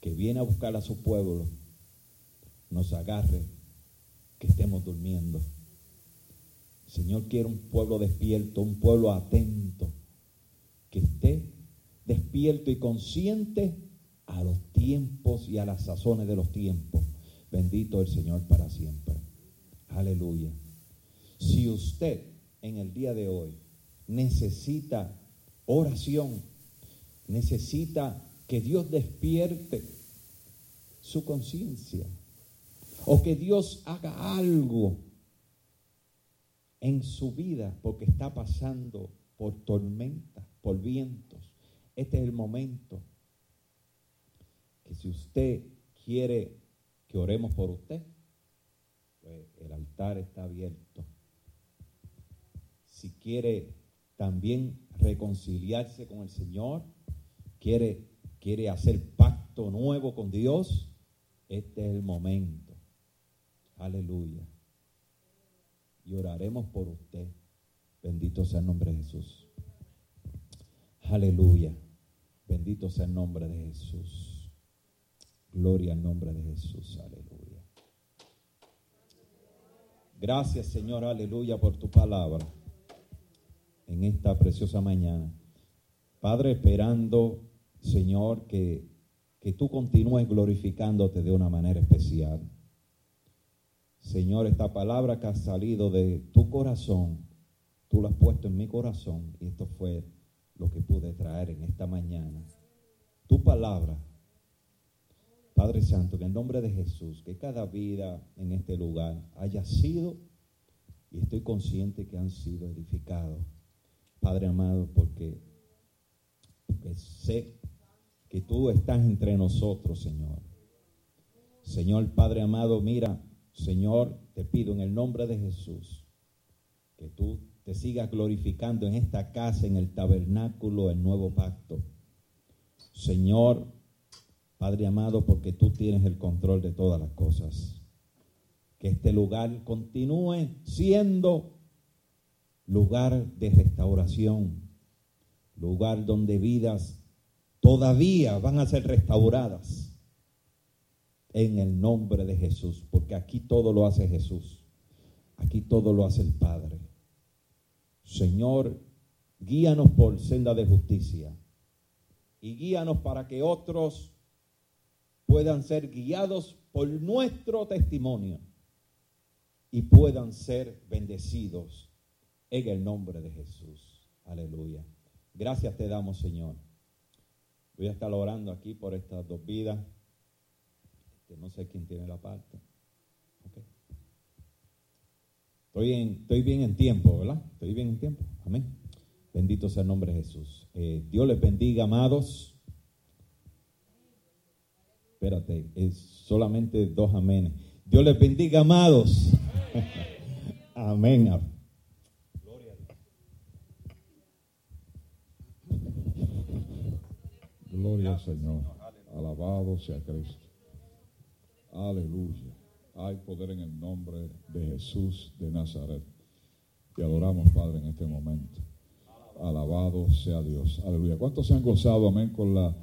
que viene a buscar a su pueblo nos agarre, que estemos durmiendo. Señor quiere un pueblo despierto, un pueblo atento, que esté despierto y consciente a los tiempos y a las sazones de los tiempos. Bendito el Señor para siempre. Aleluya. Si usted en el día de hoy necesita oración, necesita que Dios despierte su conciencia o que Dios haga algo en su vida porque está pasando por tormentas, por vientos. Este es el momento que si usted quiere que oremos por usted, pues el altar está abierto. Si quiere también reconciliarse con el Señor, quiere, quiere hacer pacto nuevo con Dios, este es el momento. Aleluya. Y oraremos por usted. Bendito sea el nombre de Jesús. Aleluya. Bendito sea el nombre de Jesús. Gloria al nombre de Jesús. Aleluya. Gracias Señor, aleluya, por tu palabra en esta preciosa mañana. Padre, esperando, Señor, que, que tú continúes glorificándote de una manera especial. Señor, esta palabra que ha salido de tu corazón, tú la has puesto en mi corazón y esto fue lo que pude traer en esta mañana. Tu palabra, Padre Santo, en el nombre de Jesús, que cada vida en este lugar haya sido, y estoy consciente que han sido edificados Padre amado, porque, sé que tú estás entre nosotros, Señor. Señor Padre amado, mira, Señor, te pido en el nombre de Jesús que tú te sigas glorificando en esta casa, en el tabernáculo, el nuevo pacto. Señor, Padre amado, porque tú tienes el control de todas las cosas. Que este lugar continúe siendo lugar de restauración, lugar donde vidas todavía van a ser restauradas en el nombre de Jesús, porque aquí todo lo hace Jesús, aquí todo lo hace el Padre. Señor, guíanos por senda de justicia y guíanos para que otros puedan ser guiados por nuestro testimonio y puedan ser bendecidos en el nombre de Jesús. Aleluya. Gracias te damos, Señor. Voy a estar orando aquí por estas dos vidas. Este, no sé quién tiene la parte. Estoy, en, estoy bien en tiempo, ¿verdad? Estoy bien en tiempo. Amén. Bendito sea el nombre de Jesús. Eh, Dios les bendiga, amados. Espérate, es solamente dos amenes. Dios les bendiga, amados. Amén. Gloria al Señor. Alabado sea Cristo. Aleluya. Hay poder en el nombre de Jesús de Nazaret. Te adoramos, Padre, en este momento. Alabado sea Dios. Aleluya. ¿Cuántos se han gozado, amén, con la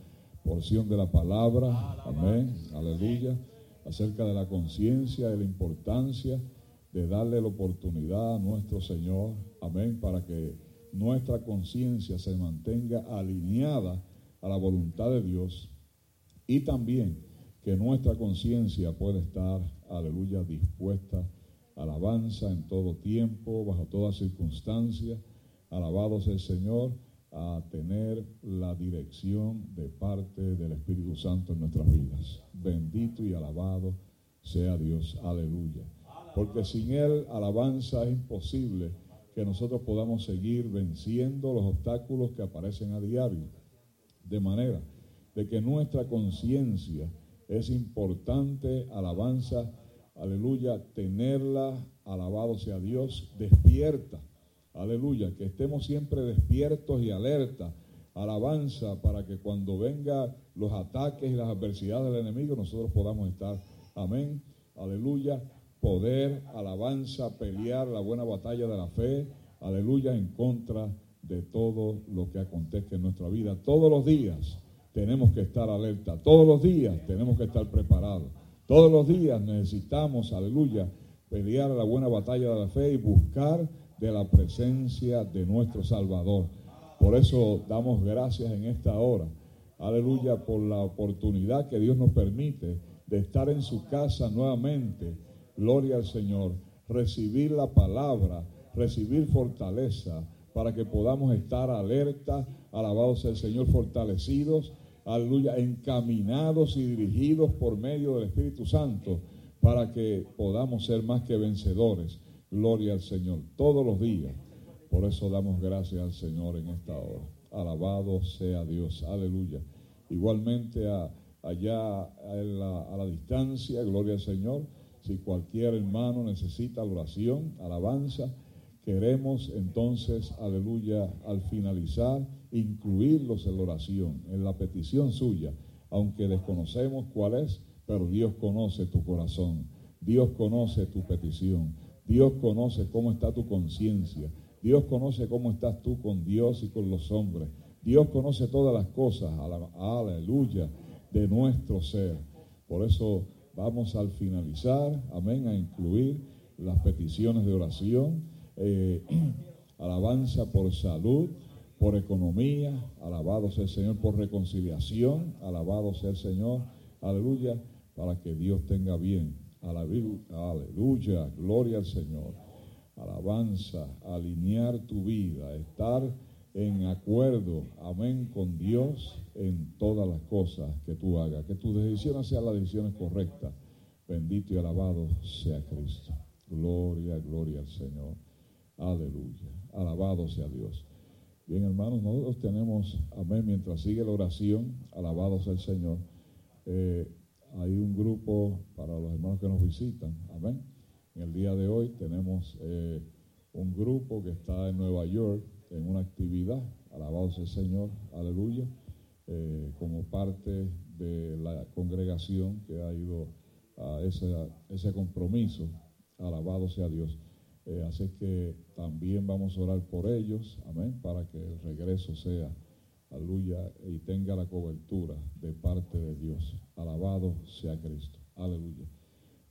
porción de la palabra? Amén. Aleluya. Acerca de la conciencia y la importancia de darle la oportunidad a nuestro Señor. Amén. Para que nuestra conciencia se mantenga alineada a la voluntad de Dios y también que nuestra conciencia pueda estar, aleluya, dispuesta a alabanza en todo tiempo, bajo toda circunstancia. Alabado sea el Señor a tener la dirección de parte del Espíritu Santo en nuestras vidas. Bendito y alabado sea Dios. Aleluya. Porque sin Él, alabanza, es imposible que nosotros podamos seguir venciendo los obstáculos que aparecen a diario. De manera de que nuestra conciencia es importante, alabanza, aleluya, tenerla, alabado sea Dios, despierta, aleluya, que estemos siempre despiertos y alerta, alabanza, para que cuando vengan los ataques y las adversidades del enemigo, nosotros podamos estar, amén, aleluya, poder, alabanza, pelear la buena batalla de la fe, aleluya, en contra de todo lo que acontezca en nuestra vida, todos los días tenemos que estar alerta. Todos los días tenemos que estar preparados. Todos los días necesitamos, aleluya, pelear la buena batalla de la fe y buscar de la presencia de nuestro Salvador. Por eso damos gracias en esta hora, aleluya, por la oportunidad que Dios nos permite de estar en su casa nuevamente. Gloria al Señor. Recibir la palabra, recibir fortaleza para que podamos estar alerta, alabados el Señor, fortalecidos aleluya, encaminados y dirigidos por medio del Espíritu Santo para que podamos ser más que vencedores. Gloria al Señor todos los días. Por eso damos gracias al Señor en esta hora. Alabado sea Dios. Aleluya. Igualmente allá a la, a la distancia, gloria al Señor. Si cualquier hermano necesita oración, alabanza, queremos entonces, aleluya, al finalizar incluirlos en la oración, en la petición suya, aunque desconocemos cuál es, pero Dios conoce tu corazón, Dios conoce tu petición, Dios conoce cómo está tu conciencia, Dios conoce cómo estás tú con Dios y con los hombres, Dios conoce todas las cosas, aleluya, de nuestro ser. Por eso vamos al finalizar, amén, a incluir las peticiones de oración, eh, alabanza por salud, por economía, alabado sea el Señor, por reconciliación, alabado sea el Señor, aleluya, para que Dios tenga bien, aleluya, gloria al Señor, alabanza, alinear tu vida, estar en acuerdo, amén, con Dios en todas las cosas que tú hagas, que tus decisiones sean las decisiones correctas, bendito y alabado sea Cristo, gloria, gloria al Señor, aleluya, alabado sea Dios. Bien, hermanos, nosotros tenemos, amén, mientras sigue la oración, alabados al Señor, eh, hay un grupo para los hermanos que nos visitan, amén. En el día de hoy tenemos eh, un grupo que está en Nueva York en una actividad, alabados al Señor, aleluya, eh, como parte de la congregación que ha ido a ese, ese compromiso, alabado sea Dios. Eh, así que también vamos a orar por ellos, amén, para que el regreso sea, aleluya, y tenga la cobertura de parte de Dios. Alabado sea Cristo, aleluya.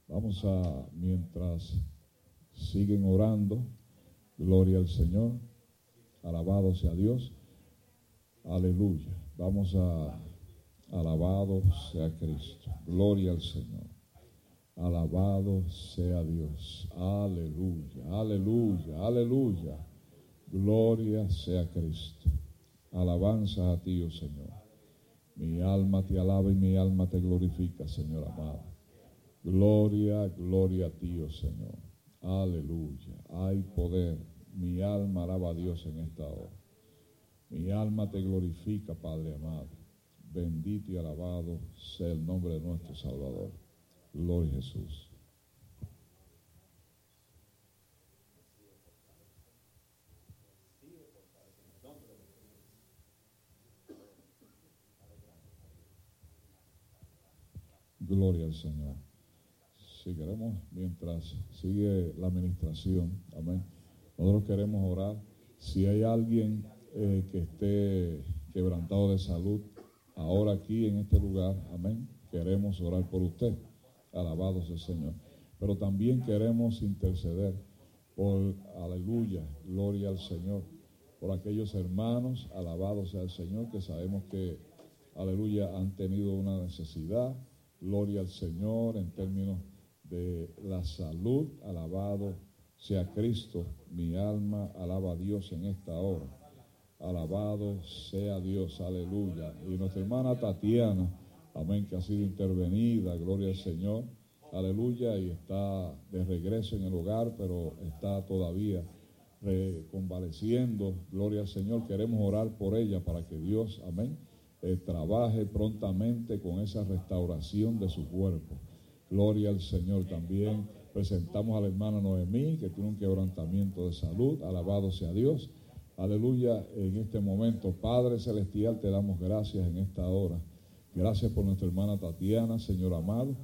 Vamos a, mientras siguen orando, gloria al Señor, alabado sea Dios, aleluya. Vamos a, alabado sea Cristo, gloria al Señor. Alabado sea Dios. Aleluya, aleluya, aleluya. Gloria sea Cristo. Alabanza a ti, oh Señor. Mi alma te alaba y mi alma te glorifica, Señor amado. Gloria, gloria a ti, oh Señor. Aleluya. Hay poder. Mi alma alaba a Dios en esta hora. Mi alma te glorifica, Padre amado. Bendito y alabado sea el nombre de nuestro Salvador. Gloria a Jesús. Gloria al Señor. Si queremos, mientras sigue la administración, amén. Nosotros queremos orar. Si hay alguien eh, que esté quebrantado de salud, ahora aquí en este lugar, amén, queremos orar por usted. Alabado sea el Señor. Pero también queremos interceder por, aleluya, gloria al Señor, por aquellos hermanos, alabado sea el Señor, que sabemos que, aleluya, han tenido una necesidad. Gloria al Señor en términos de la salud, alabado sea Cristo, mi alma alaba a Dios en esta hora. Alabado sea Dios, aleluya. Y nuestra hermana Tatiana, amén, que ha sido intervenida, gloria al Señor, aleluya, y está de regreso en el hogar, pero está todavía convaleciendo, gloria al Señor. Queremos orar por ella para que Dios, amén, eh, trabaje prontamente con esa restauración de su cuerpo. Gloria al Señor también. Presentamos a la hermana Noemí, que tiene un quebrantamiento de salud. Alabado sea Dios. Aleluya. En este momento, Padre Celestial, te damos gracias en esta hora. Gracias por nuestra hermana Tatiana, Señor amado.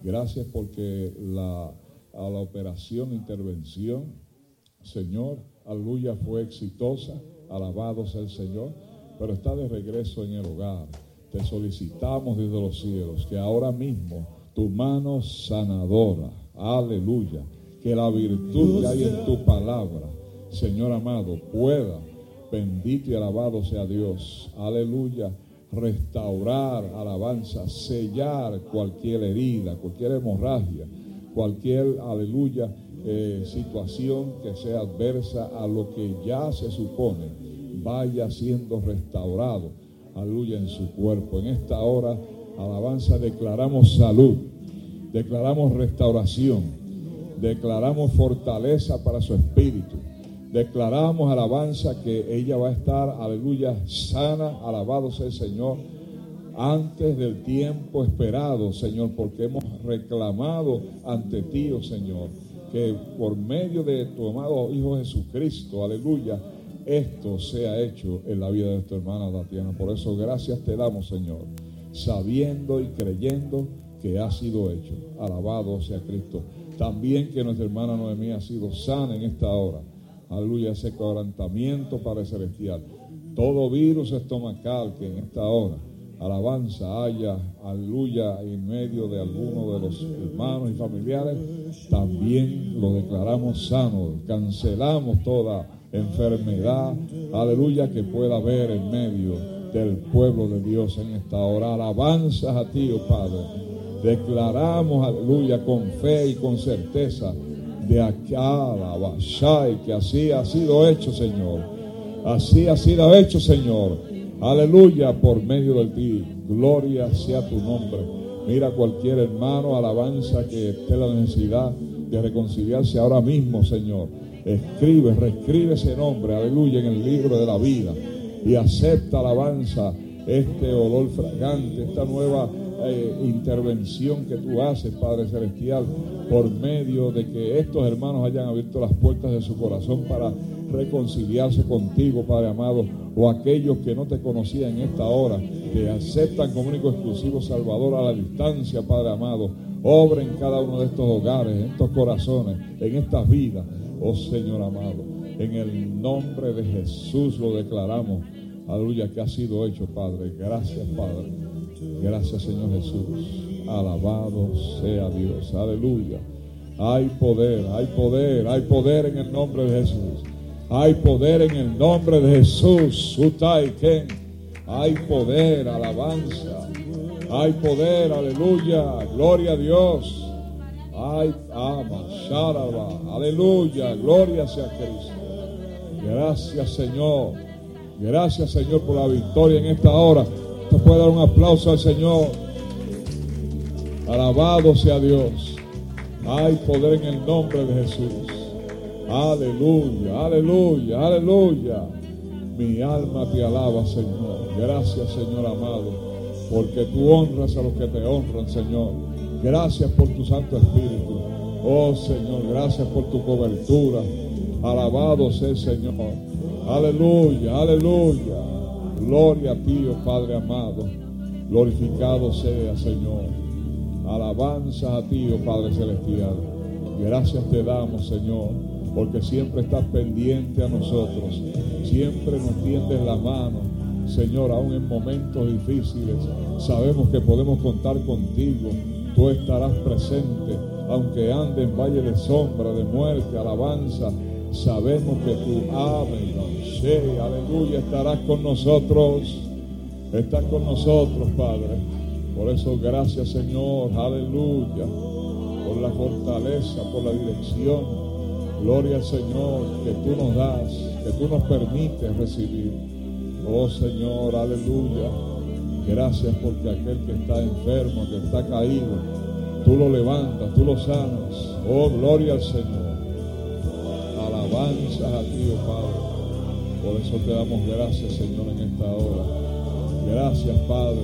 Gracias porque la, a la operación, intervención, Señor, aleluya, fue exitosa. Alabado sea el Señor. Pero está de regreso en el hogar. Te solicitamos desde los cielos que ahora mismo tu mano sanadora, aleluya, que la virtud que hay en tu palabra, Señor amado, pueda, bendito y alabado sea Dios, aleluya, restaurar, alabanza, sellar cualquier herida, cualquier hemorragia, cualquier, aleluya, eh, situación que sea adversa a lo que ya se supone vaya siendo restaurado, aleluya, en su cuerpo. En esta hora alabanza, declaramos salud, declaramos restauración, declaramos fortaleza para su espíritu, declaramos alabanza que ella va a estar, aleluya, sana, alabado sea el Señor, antes del tiempo esperado, Señor, porque hemos reclamado ante ti, oh Señor, que por medio de tu amado Hijo Jesucristo, aleluya, esto sea hecho en la vida de tu hermana Tatiana. Por eso gracias te damos, Señor sabiendo y creyendo que ha sido hecho. Alabado sea Cristo. También que nuestra hermana Noemí ha sido sana en esta hora. Aleluya, ese quebrantamiento para el celestial. Todo virus estomacal que en esta hora, alabanza haya, aleluya, en medio de alguno de los hermanos y familiares, también lo declaramos sano. Cancelamos toda enfermedad, aleluya, que pueda haber en medio del pueblo de Dios en esta hora. Alabanzas a ti, oh Padre. Declaramos, aleluya, con fe y con certeza de acá, y que así ha sido hecho, Señor. Así ha sido hecho, Señor. Aleluya, por medio de ti. Gloria sea tu nombre. Mira cualquier hermano, alabanza que esté la necesidad de reconciliarse ahora mismo, Señor. Escribe, reescribe ese nombre, aleluya, en el libro de la vida y acepta alabanza este olor fragante, esta nueva eh, intervención que tú haces, Padre Celestial, por medio de que estos hermanos hayan abierto las puertas de su corazón para reconciliarse contigo, Padre amado, o aquellos que no te conocían en esta hora, te aceptan como único exclusivo Salvador a la distancia, Padre amado. Obra en cada uno de estos hogares, en estos corazones, en estas vidas, oh Señor amado. En el nombre de Jesús lo declaramos. Aleluya, que ha sido hecho, Padre. Gracias, Padre. Gracias, Señor Jesús. Alabado sea Dios. Aleluya. Hay poder, hay poder, hay poder en el nombre de Jesús. Hay poder en el nombre de Jesús. Hay poder, alabanza. Hay poder, aleluya. Gloria a Dios. Hay ama, sharaba. Aleluya. Gloria sea Cristo. Gracias, Señor. Gracias, Señor, por la victoria en esta hora. Usted puede dar un aplauso al Señor. Alabado sea Dios. Hay poder en el nombre de Jesús. Aleluya, aleluya, aleluya. Mi alma te alaba, Señor. Gracias, Señor amado. porque tú honras a los que te honran, Señor. Gracias por tu Santo Espíritu. Oh Señor, gracias por tu cobertura. Alabado sea el Señor. Aleluya, aleluya. Gloria a ti, oh Padre amado. Glorificado sea, Señor. Alabanza a ti, oh Padre celestial. Gracias te damos, Señor, porque siempre estás pendiente a nosotros. Siempre nos tiendes la mano, Señor, aún en momentos difíciles. Sabemos que podemos contar contigo. Tú estarás presente, aunque ande en valle de sombra, de muerte, alabanza. Sabemos que tú, amén, aleluya, estarás con nosotros. Estás con nosotros, Padre. Por eso, gracias, Señor, aleluya, por la fortaleza, por la dirección. Gloria al Señor que tú nos das, que tú nos permites recibir. Oh Señor, aleluya. Gracias porque aquel que está enfermo, que está caído, tú lo levantas, tú lo sanas. Oh, gloria al Señor. Alabanzas a ti, oh Padre. Por eso te damos gracias, Señor, en esta hora. Gracias, Padre.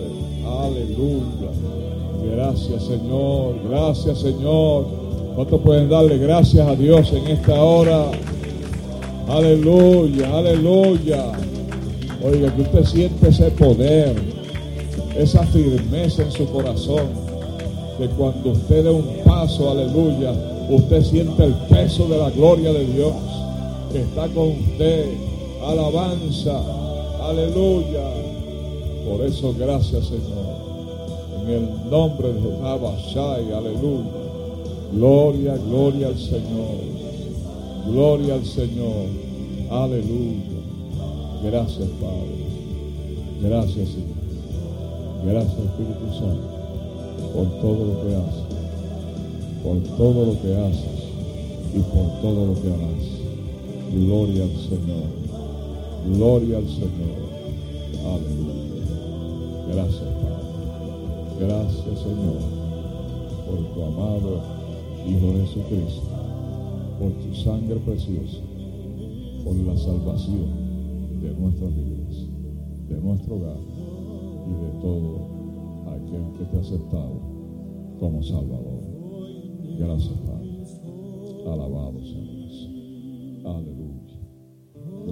Aleluya. Gracias, Señor. Gracias, Señor. ¿Cuántos pueden darle gracias a Dios en esta hora? Aleluya, aleluya. Oiga, que usted siente ese poder, esa firmeza en su corazón, que cuando usted dé un paso, aleluya, usted siente el peso de la gloria de Dios que está con usted. Alabanza, aleluya. Por eso, gracias, Señor. En el nombre de Abashai, aleluya. Gloria, gloria al Señor. Gloria al Señor. Aleluya. Gracias, Padre. Gracias, Señor. Gracias, Espíritu Santo, por todo lo que haces. Por todo lo que haces y por todo lo que harás. Gloria al Señor. Gloria al Señor. Aleluya. Gracias, Padre. Gracias, Señor, por tu amado Hijo Jesucristo, por tu sangre preciosa, por la salvación de nuestras vidas, de nuestro hogar y de todo aquel que te ha aceptado como Salvador. Gracias, Padre. Alabado sea Dios. Aleluya.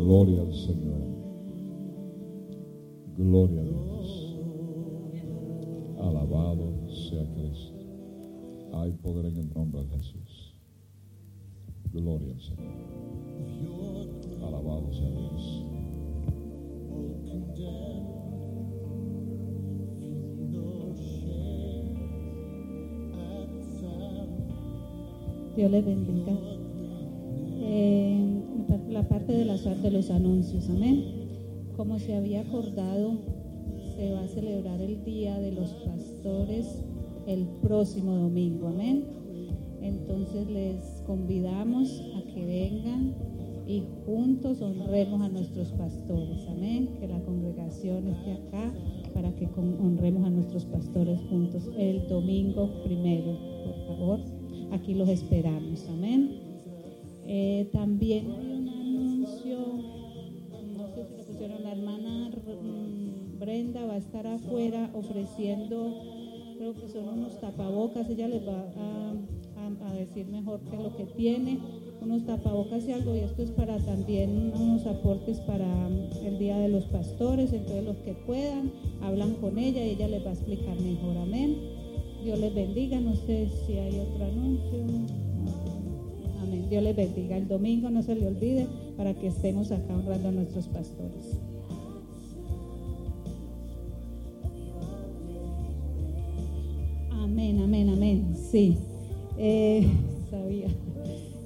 Gloria al Señor. Gloria a Dios. Alabado sea Cristo. Hay poder en el nombre de Jesús. Gloria al Señor. Alabado sea Dios. Dios les bendiga. Parte de la de los anuncios, amén. Como se había acordado, se va a celebrar el Día de los Pastores el próximo domingo, amén. Entonces les convidamos a que vengan y juntos honremos a nuestros pastores, amén. Que la congregación esté acá para que honremos a nuestros pastores juntos el domingo primero, por favor. Aquí los esperamos, amén. Eh, también afuera ofreciendo, creo que son unos tapabocas, ella les va a, a, decir mejor qué es lo que tiene, unos tapabocas y algo, y esto es para también unos aportes para el Día de los Pastores, entonces los que puedan, hablan con ella y ella les va a explicar mejor, amén. Dios les bendiga. No sé si hay otro anuncio. Amén. Dios les bendiga. El domingo no se le olvide para que estemos acá honrando a nuestros pastores. Amén, amén, amén. Sí. Eh, sabía.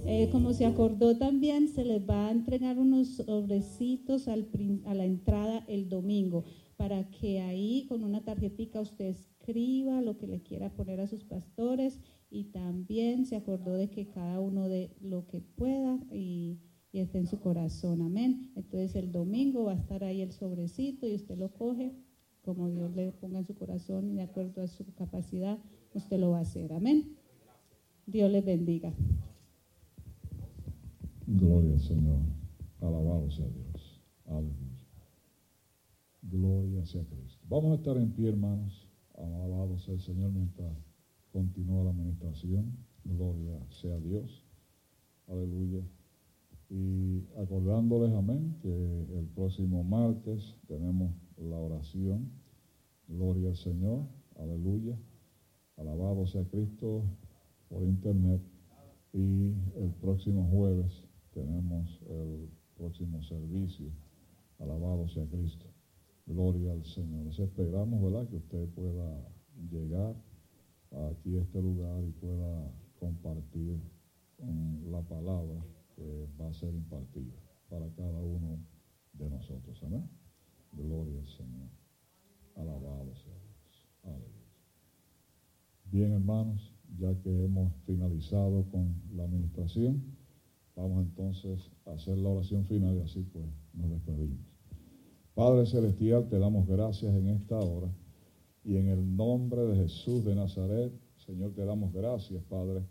Eh, como se acordó también, se les va a entregar unos sobrecitos al, a la entrada el domingo para que ahí con una tarjetita usted escriba lo que le quiera poner a sus pastores y también se acordó de que cada uno de lo que pueda y, y esté en su corazón. Amén. Entonces el domingo va a estar ahí el sobrecito y usted lo coge como Dios le ponga en su corazón y de acuerdo a su capacidad, usted lo va a hacer. Amén. Dios les bendiga. Gloria al Señor. Alabado sea Dios. Aleluya. Gloria sea Cristo. Vamos a estar en pie, hermanos. Alabado sea el Señor mientras continúa la administración. Gloria sea Dios. Aleluya. Y acordándoles, amén, que el próximo martes tenemos la oración. Gloria al Señor. Aleluya. Alabado sea Cristo por internet. Y el próximo jueves tenemos el próximo servicio. Alabado sea Cristo. Gloria al Señor. Les esperamos, ¿verdad? Que usted pueda llegar aquí a este lugar y pueda compartir la palabra que va a ser impartida para cada uno de nosotros. Amén. Gloria al Señor. Alabado sea. Bien, hermanos, ya que hemos finalizado con la administración, vamos entonces a hacer la oración final y así pues nos despedimos. Padre Celestial, te damos gracias en esta hora y en el nombre de Jesús de Nazaret, Señor, te damos gracias, Padre,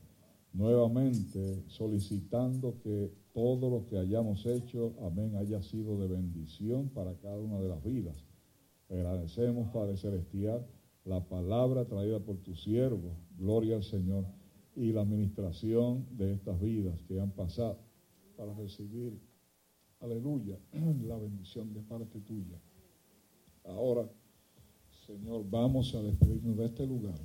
nuevamente solicitando que todo lo que hayamos hecho, amén, haya sido de bendición para cada una de las vidas. Agradecemos, Padre Celestial, la palabra traída por tu siervo, gloria al Señor, y la administración de estas vidas que han pasado para recibir aleluya, la bendición de parte tuya. Ahora, Señor, vamos a despedirnos de este lugar,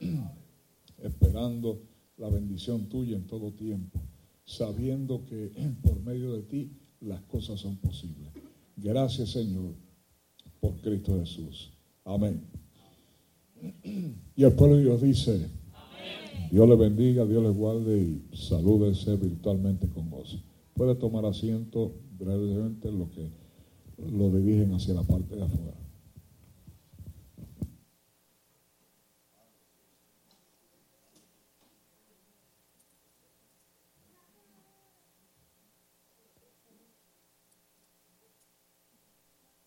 esperando la bendición tuya en todo tiempo, sabiendo que por medio de ti las cosas son posibles. Gracias, Señor, por Cristo Jesús. Amén. Y el pueblo de Dios dice, Dios le bendiga, Dios le guarde y salúdese virtualmente con gozo. Puede tomar asiento brevemente lo que lo dirigen hacia la parte de afuera.